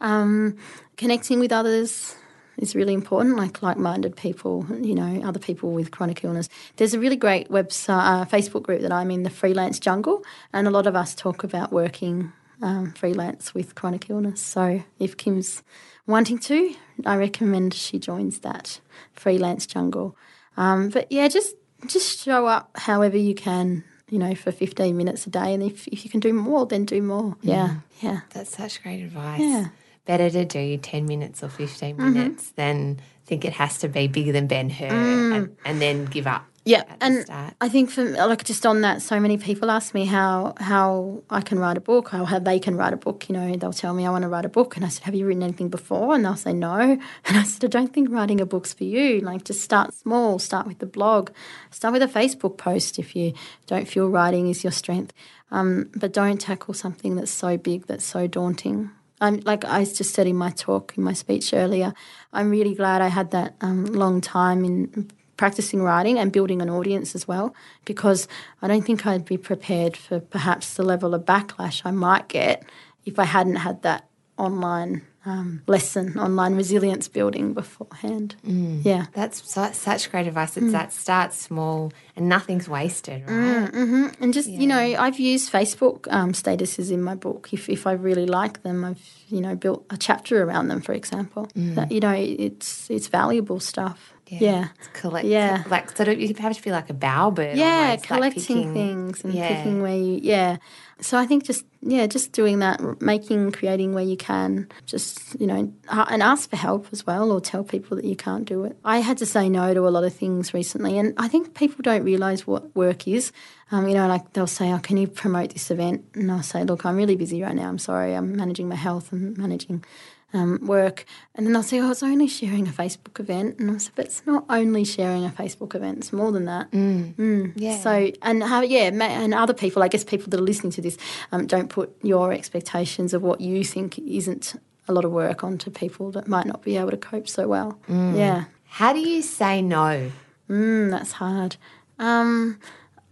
Um, connecting with others, is really important, like like-minded people, you know, other people with chronic illness. There's a really great website, uh, Facebook group that I'm in, the Freelance Jungle, and a lot of us talk about working um, freelance with chronic illness. So if Kim's wanting to, I recommend she joins that Freelance Jungle. Um, but yeah, just just show up however you can you know, for 15 minutes a day. And if, if you can do more, then do more. Yeah. Mm. Yeah. That's such great advice. Yeah better to do 10 minutes or 15 mm-hmm. minutes than think it has to be bigger than Ben Hur mm. and, and, then give up. Yeah, and. I think for like just on that, so many people ask me how how I can write a book, how, how they can write a book. You know, they'll tell me I want to write a book, and I said, "Have you written anything before?" And they'll say no, and I said, "I don't think writing a book's for you. Like, just start small. Start with the blog, start with a Facebook post if you don't feel writing is your strength, um, but don't tackle something that's so big, that's so daunting." I'm like I just said in my talk, in my speech earlier, I'm really glad I had that um, long time in practicing writing and building an audience as well, because I don't think I'd be prepared for perhaps the level of backlash I might get if I hadn't had that online um, lesson, online resilience building beforehand. Mm. Yeah. That's su- such great advice. It's mm. that start small and nothing's wasted, right? Mm, mm-hmm. And just, yeah. you know, I've used Facebook um, statuses in my book. If, if I really like them, I've, you know, built a chapter around them, for example. Mm. That, you know, it's, it's valuable stuff. Yeah. yeah. Collect, yeah. Like, so you have to feel like a bowerbird. Yeah, almost, collecting like picking, things and yeah. picking where you, yeah. So I think just, yeah, just doing that, making, creating where you can, just, you know, and ask for help as well or tell people that you can't do it. I had to say no to a lot of things recently, and I think people don't realise what work is. Um, you know, like they'll say, "Oh, can you promote this event?" And I'll say, "Look, I'm really busy right now. I'm sorry. I'm managing my health. I'm managing um, work. And then they'll say, oh, it's only sharing a Facebook event. And I said, but it's not only sharing a Facebook event, it's more than that. Mm. Mm. Yeah. So, and how, yeah, and other people, I guess people that are listening to this, um, don't put your expectations of what you think isn't a lot of work onto people that might not be able to cope so well. Mm. Yeah. How do you say no? Mm, that's hard. Um,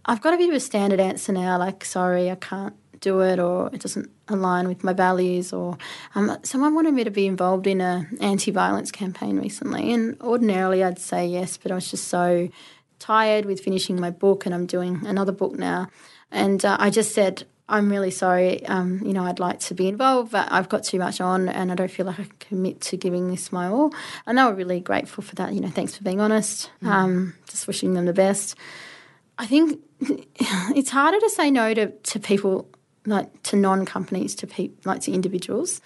I've got a bit of a standard answer now, like, sorry, I can't do it or it doesn't align with my values or um, someone wanted me to be involved in a anti-violence campaign recently and ordinarily I'd say yes but I was just so tired with finishing my book and I'm doing another book now. And uh, I just said I'm really sorry um, you know I'd like to be involved but I've got too much on and I don't feel like I can commit to giving this my all. And they were really grateful for that you know thanks for being honest mm. um, just wishing them the best. I think it's harder to say no to, to people like to non-companies to people like to individuals.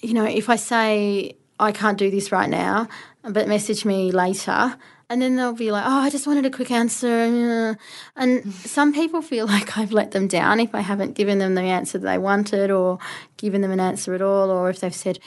You know if i say i can't do this right now but message me later and then they'll be like oh i just wanted a quick answer uh, and some people feel like i've let them down if i haven't given them the answer that they wanted or given them an answer at all or if they've said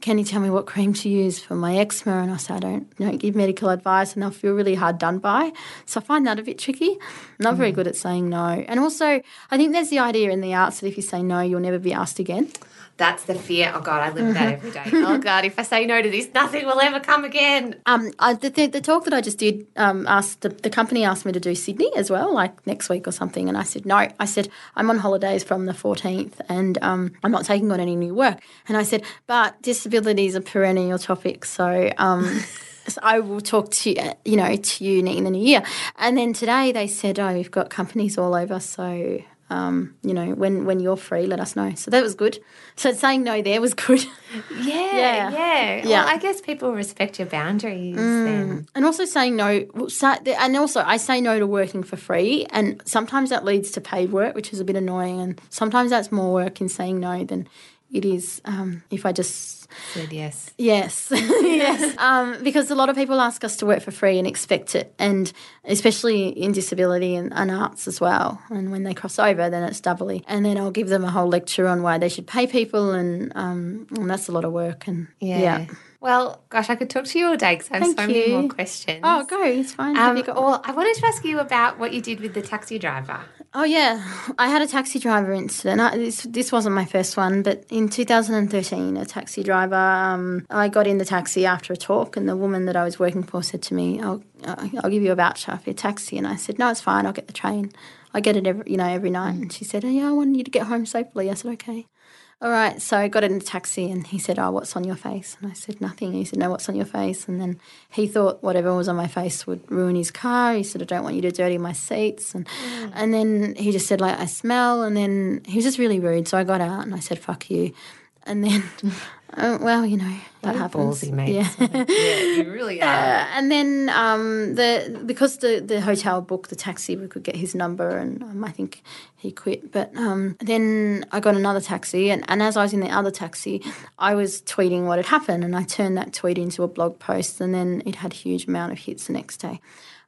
can you tell me what cream to use for my eczema? And I say, I don't, don't give medical advice and I feel really hard done by. So I find that a bit tricky. I'm not very mm. good at saying no. And also, I think there's the idea in the arts that if you say no, you'll never be asked again. That's the fear. Oh God, I live that every day. Oh God, if I say no to this, nothing will ever come again. Um, I, the, the, the talk that I just did, um, asked the, the company asked me to do Sydney as well, like next week or something, and I said no. I said I'm on holidays from the 14th, and um, I'm not taking on any new work. And I said, but disability is a perennial topic, so. Um, so I will talk to you, you know, to you in the new year. And then today they said, oh, we've got companies all over, so um, you know, when when you're free, let us know. So that was good. So saying no there was good. Yeah, Yeah. yeah. Yeah. Well, I guess people respect your boundaries then. and also saying no, and also I say no to working for free, and sometimes that leads to paid work, which is a bit annoying, and sometimes that's more work in saying no than it is um, if I just Said yes. Yes, yes. Um, because a lot of people ask us to work for free and expect it, and especially in disability and, and arts as well. And when they cross over, then it's doubly. And then I'll give them a whole lecture on why they should pay people, and, um, and that's a lot of work. And Yeah. yeah. Well, gosh, I could talk to you all day because I have Thank so many you. more questions. Oh, go. It's fine. Um, you got- well, I wanted to ask you about what you did with the taxi driver. Oh yeah, I had a taxi driver incident. I, this this wasn't my first one, but in 2013, a taxi driver. Um, I got in the taxi after a talk, and the woman that I was working for said to me, "I'll I'll give you a voucher for your taxi," and I said, "No, it's fine. I'll get the train. I get it every you know every night." And she said, oh, "Yeah, I want you to get home safely." I said, "Okay." All right, so I got in the taxi and he said, Oh, what's on your face? And I said, Nothing. He said, No, what's on your face? And then he thought whatever was on my face would ruin his car. He said, I don't want you to dirty my seats. And, mm. and then he just said, like, I smell. And then he was just really rude. So I got out and I said, Fuck you. And then, uh, well, you know, that happens. Ballsy, mate. Yeah. yeah, you really are. Uh, and then um, the because the, the hotel booked the taxi, we could get his number, and um, I think he quit. But um, then I got another taxi, and, and as I was in the other taxi, I was tweeting what had happened, and I turned that tweet into a blog post, and then it had a huge amount of hits the next day.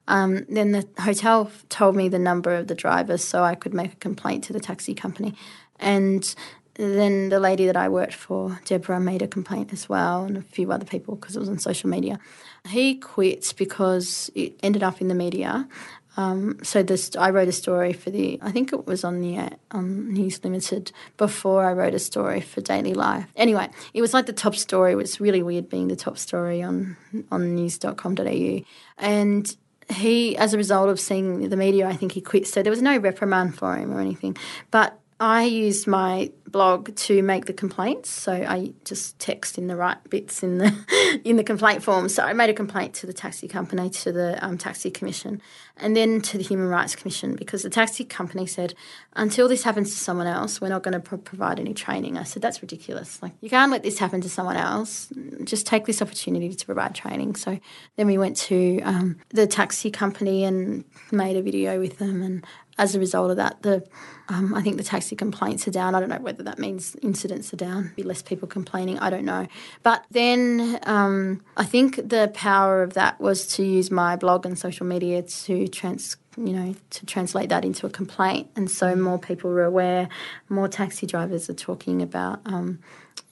Um, then the hotel told me the number of the drivers, so I could make a complaint to the taxi company, and then the lady that I worked for, Deborah, made a complaint as well, and a few other people because it was on social media. He quit because it ended up in the media. Um, so this, I wrote a story for the, I think it was on the on News Limited before I wrote a story for Daily Life. Anyway, it was like the top story. It was really weird being the top story on on news.com.au, and he, as a result of seeing the media, I think he quit. So there was no reprimand for him or anything, but I used my blog to make the complaints. So I just text in the right bits in the in the complaint form. So I made a complaint to the taxi company, to the um, taxi commission, and then to the Human Rights Commission because the taxi company said, until this happens to someone else, we're not going to pro- provide any training. I said that's ridiculous. Like you can't let this happen to someone else. Just take this opportunity to provide training. So then we went to um, the taxi company and made a video with them and as a result of that, the um, I think the taxi complaints are down. I don't know whether that means incidents are down, be less people complaining. I don't know. But then um, I think the power of that was to use my blog and social media to trans you know to translate that into a complaint, and so more people were aware. More taxi drivers are talking about. Um,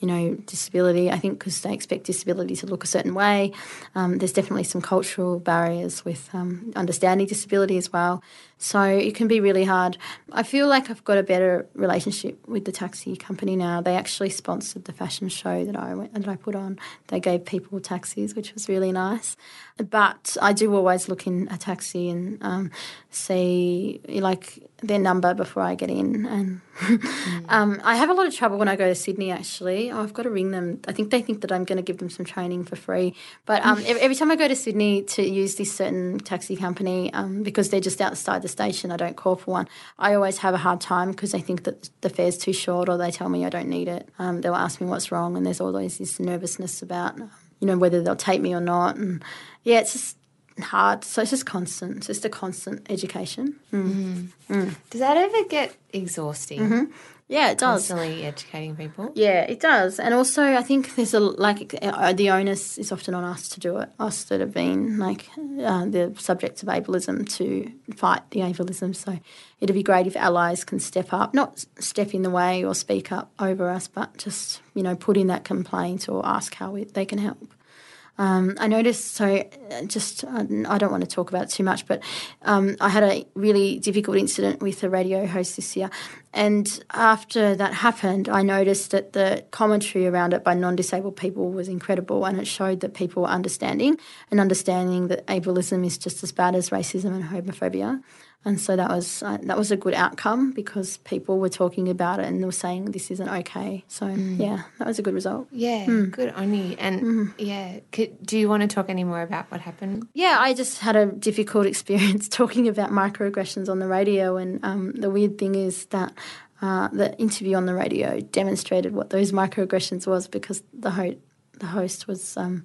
you know, disability. I think because they expect disability to look a certain way. Um, there's definitely some cultural barriers with um, understanding disability as well. So it can be really hard. I feel like I've got a better relationship with the taxi company now. They actually sponsored the fashion show that I went, that I put on. They gave people taxis, which was really nice. But I do always look in a taxi and um, see like their number before I get in. And um, I have a lot of trouble when I go to Sydney. Actually, oh, I've got to ring them. I think they think that I'm going to give them some training for free. But um, every, every time I go to Sydney to use this certain taxi company, um, because they're just outside the station, I don't call for one. I always have a hard time because they think that the fare's too short, or they tell me I don't need it. Um, they'll ask me what's wrong, and there's always this nervousness about you know whether they'll take me or not. And yeah, it's just hard. So it's just constant. It's just a constant education. Does that ever get exhausting? Yeah, it does. Constantly educating people. Yeah, it does. And also, I think there's a like uh, the onus is often on us to do it. Us that have been like uh, the subjects of ableism to fight the ableism. So it'd be great if allies can step up, not step in the way or speak up over us, but just you know put in that complaint or ask how we, they can help. Um, I noticed, so uh, just, uh, I don't want to talk about it too much, but um, I had a really difficult incident with a radio host this year. And after that happened, I noticed that the commentary around it by non disabled people was incredible. And it showed that people were understanding and understanding that ableism is just as bad as racism and homophobia. And so that was uh, that was a good outcome because people were talking about it and they were saying this isn't okay. So yeah, that was a good result. Yeah, good on you. And yeah, could, do you want to talk any more about what happened? Yeah, I just had a difficult experience talking about microaggressions on the radio, and um, the weird thing is that uh, the interview on the radio demonstrated what those microaggressions was because the ho- the host was um,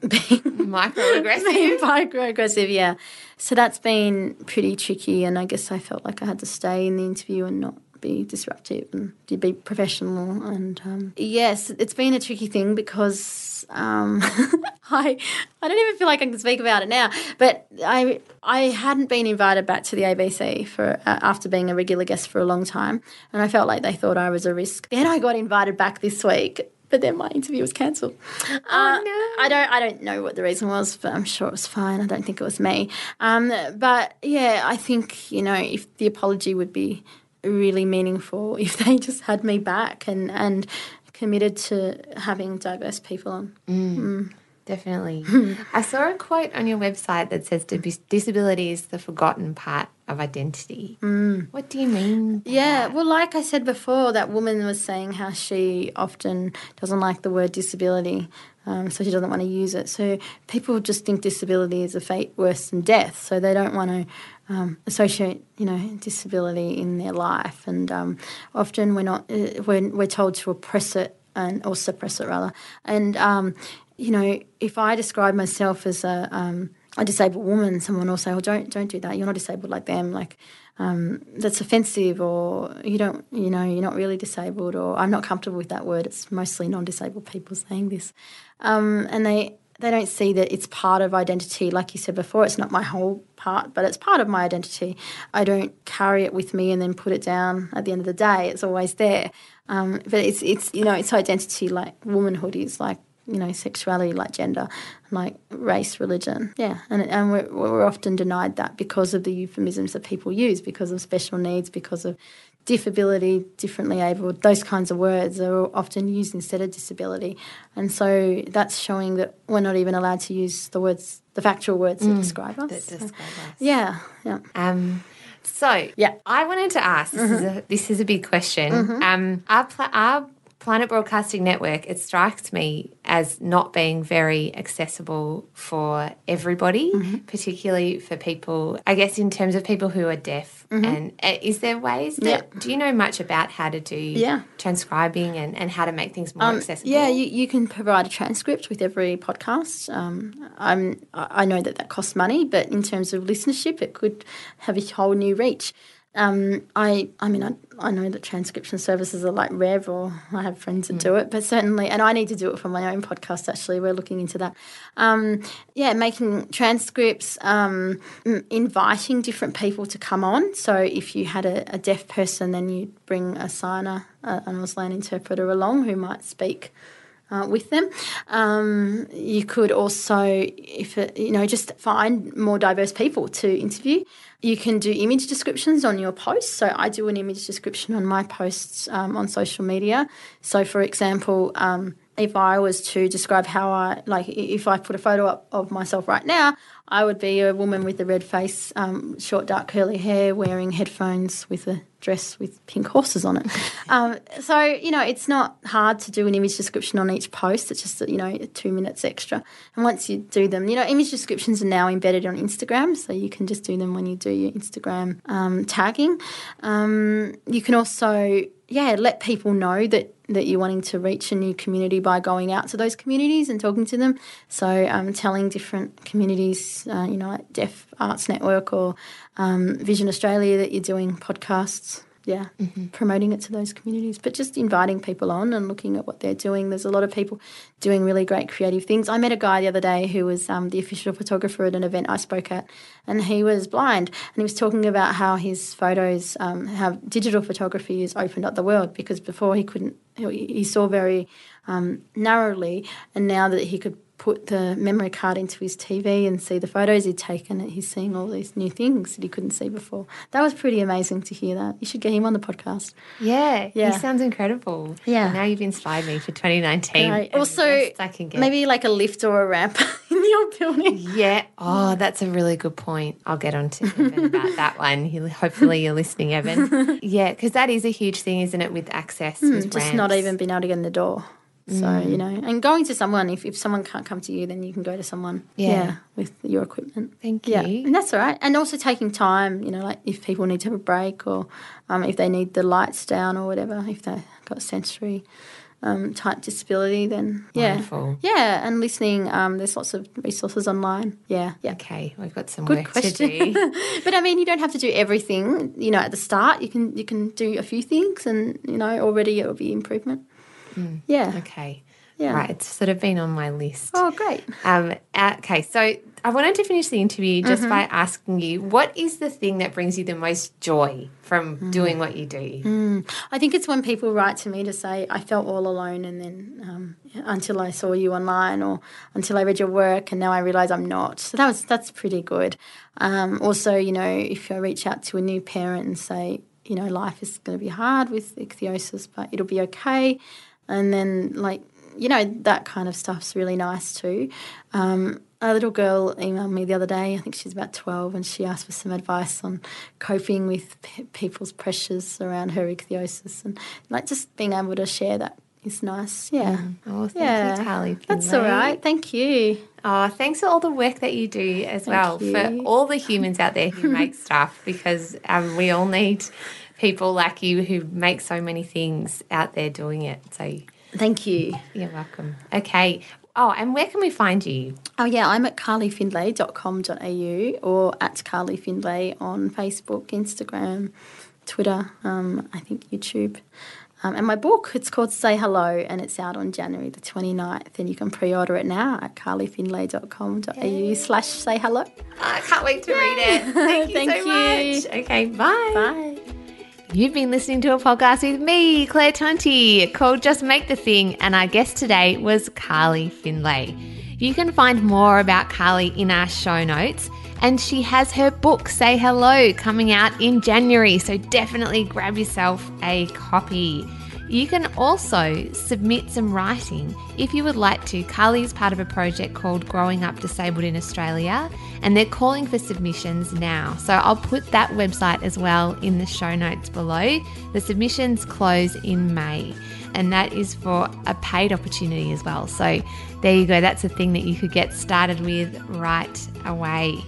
Being Microaggressive. being microaggressive. Yeah, so that's been pretty tricky, and I guess I felt like I had to stay in the interview and not be disruptive and be professional. And um, yes, it's been a tricky thing because um, I I don't even feel like I can speak about it now. But I I hadn't been invited back to the ABC for uh, after being a regular guest for a long time, and I felt like they thought I was a risk. Then I got invited back this week. But then my interview was cancelled. Oh uh, no. I don't. I don't know what the reason was, but I'm sure it was fine. I don't think it was me. Um, but yeah, I think you know if the apology would be really meaningful if they just had me back and and committed to having diverse people on. Mm. Mm. Definitely. I saw a quote on your website that says disability is the forgotten part of identity. What do you mean? Yeah, that? well, like I said before, that woman was saying how she often doesn't like the word disability, um, so she doesn't want to use it. So people just think disability is a fate worse than death, so they don't want to um, associate, you know, disability in their life. And um, often we're not, uh, we're, we're told to oppress it and or suppress it rather. And um, you know, if I describe myself as a um, a disabled woman, someone will say, "Well, don't don't do that. You're not disabled like them. Like um, that's offensive, or you don't, you know, you're not really disabled, or I'm not comfortable with that word. It's mostly non-disabled people saying this, um, and they they don't see that it's part of identity. Like you said before, it's not my whole part, but it's part of my identity. I don't carry it with me and then put it down at the end of the day. It's always there. Um, but it's it's you know it's identity like womanhood is like you know sexuality like gender like race religion yeah and and we're, we're often denied that because of the euphemisms that people use because of special needs because of disability differently abled those kinds of words are often used instead of disability and so that's showing that we're not even allowed to use the words the factual words that describe us That describe us. yeah yeah Um, so Yeah. I wanted to ask. This is a this is a big question. Um, our pla- our Planet Broadcasting Network. It strikes me as not being very accessible for everybody, particularly for people. I guess in terms of people who are deaf. And uh, is there ways that do you know much about how to do Yeah. transcribing and, and how to make things more accessible? Yeah, you, you can provide a transcript with every podcast. Um, I'm, I I know that that costs money, but in terms of listenership, it could have a whole new reach. Um, I, I mean, I, I know that transcription services are like Rev, or I have friends that do it, but certainly, and I need to do it for my own podcast. Actually, we're looking into that. Um, yeah, making transcripts, um, inviting different people to come on. So if you had a, a deaf person, then you bring a signer, a, an Auslan interpreter along who might speak uh, with them. Um, you could also, if it, you know, just find more diverse people to interview. You can do image descriptions on your posts. So I do an image description on my posts um, on social media. So, for example, um, if I was to describe how I like, if I put a photo up of myself right now, I would be a woman with a red face, um, short dark curly hair, wearing headphones with a dress with pink horses on it. Um, so you know, it's not hard to do an image description on each post. It's just you know two minutes extra. And once you do them, you know, image descriptions are now embedded on Instagram, so you can just do them when you do your Instagram um, tagging. Um, you can also yeah let people know that that you're wanting to reach a new community by going out to those communities and talking to them. So, um, telling different communities, uh, you know, like Deaf Arts Network or um, Vision Australia that you're doing podcasts. Yeah, mm-hmm. promoting it to those communities, but just inviting people on and looking at what they're doing. There's a lot of people doing really great creative things. I met a guy the other day who was um, the official photographer at an event I spoke at, and he was blind, and he was talking about how his photos, um, how digital photography has opened up the world because before he couldn't, he saw very um, narrowly, and now that he could put the memory card into his TV and see the photos he'd taken, and he's seeing all these new things that he couldn't see before. That was pretty amazing to hear that. You should get him on the podcast. Yeah, yeah. he sounds incredible. Yeah. And now you've inspired me for 2019. Right. Also, I can get. maybe like a lift or a ramp in your building. Yeah. Oh, that's a really good point. I'll get on to Evan about that one. hopefully you're listening, Evan. yeah, because that is a huge thing, isn't it, with access? Mm, with just ramps. not even being able to get in the door. So, mm. you know, and going to someone, if, if someone can't come to you, then you can go to someone, yeah, yeah with your equipment. Thank you. Yeah, and that's all right. And also taking time, you know, like if people need to have a break or um, if they need the lights down or whatever, if they've got sensory um, type disability, then yeah. Wonderful. Yeah, and listening, um, there's lots of resources online. Yeah. yeah. Okay, we've got some Good work question. to do. but I mean, you don't have to do everything, you know, at the start. You can you can do a few things and, you know, already it'll be improvement. Mm. Yeah. Okay. Yeah. Right. It's sort of been on my list. Oh, great. Um, uh, okay. So I wanted to finish the interview just mm-hmm. by asking you what is the thing that brings you the most joy from mm. doing what you do? Mm. I think it's when people write to me to say, I felt all alone, and then um, until I saw you online or until I read your work, and now I realize I'm not. So that was, that's pretty good. Um, also, you know, if I reach out to a new parent and say, you know, life is going to be hard with ichthyosis, but it'll be okay and then like you know that kind of stuff's really nice too. Um, a little girl emailed me the other day. I think she's about twelve, and she asked for some advice on coping with p- people's pressures around her ichthyosis, and like just being able to share that is nice. Yeah. Mm. Oh, thank yeah. you, Tali. That's all right. Thank you. Oh, thanks for all the work that you do as thank well you. for all the humans out there who make stuff because um, we all need people like you who make so many things out there doing it. So Thank you. You're welcome. Okay. Oh, and where can we find you? Oh, yeah, I'm at carlyfindlay.com.au or at Carly Findlay on Facebook, Instagram, Twitter, um, I think YouTube. Um, and my book, it's called Say Hello, and it's out on January the 29th. And you can pre order it now at carlyfindlay.com.au slash say hello. I can't wait to read it. Thank you Thank so you. much. Okay, bye. Bye. You've been listening to a podcast with me, Claire Tonti, called Just Make the Thing, and our guest today was Carly Findlay. You can find more about Carly in our show notes, and she has her book, Say Hello, coming out in January, so definitely grab yourself a copy. You can also submit some writing if you would like to. Carly is part of a project called Growing Up Disabled in Australia, and they're calling for submissions now. So I'll put that website as well in the show notes below. The submissions close in May, and that is for a paid opportunity as well. So there you go, that's a thing that you could get started with right away.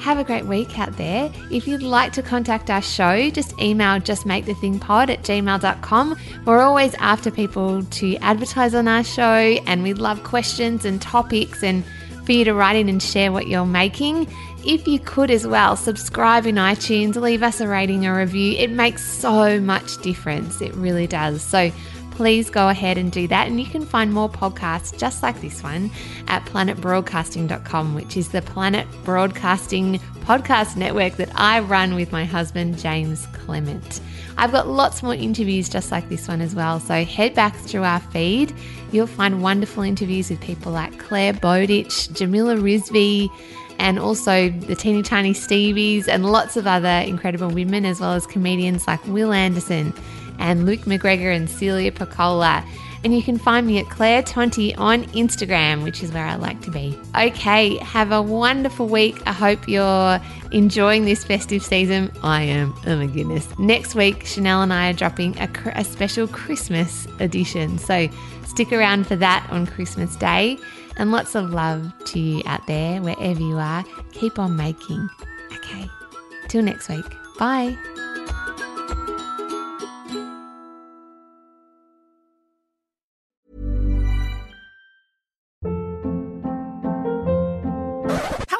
Have a great week out there. If you'd like to contact our show, just email justmakethethingpod at gmail.com. We're always after people to advertise on our show, and we love questions and topics and for you to write in and share what you're making. If you could as well, subscribe in iTunes, leave us a rating or review. It makes so much difference. It really does. So please go ahead and do that. And you can find more podcasts just like this one at planetbroadcasting.com, which is the Planet Broadcasting podcast network that I run with my husband, James Clement. I've got lots more interviews just like this one as well. So head back through our feed. You'll find wonderful interviews with people like Clare Bowditch, Jamila Rizvi, and also the teeny tiny Stevies, and lots of other incredible women, as well as comedians like Wil Anderson and Luke McGregor and Celia Pacquola. And you can find me at Claire Tonti on Instagram, which is where I like to be. Okay, have a wonderful week. I hope you're enjoying this festive season. I am. Oh my goodness. Next week, Chanel and I are dropping a, a special Christmas edition. So stick around for that on Christmas Day. And lots of love to you out there, wherever you are. Keep on making. Okay. Till next week. Bye.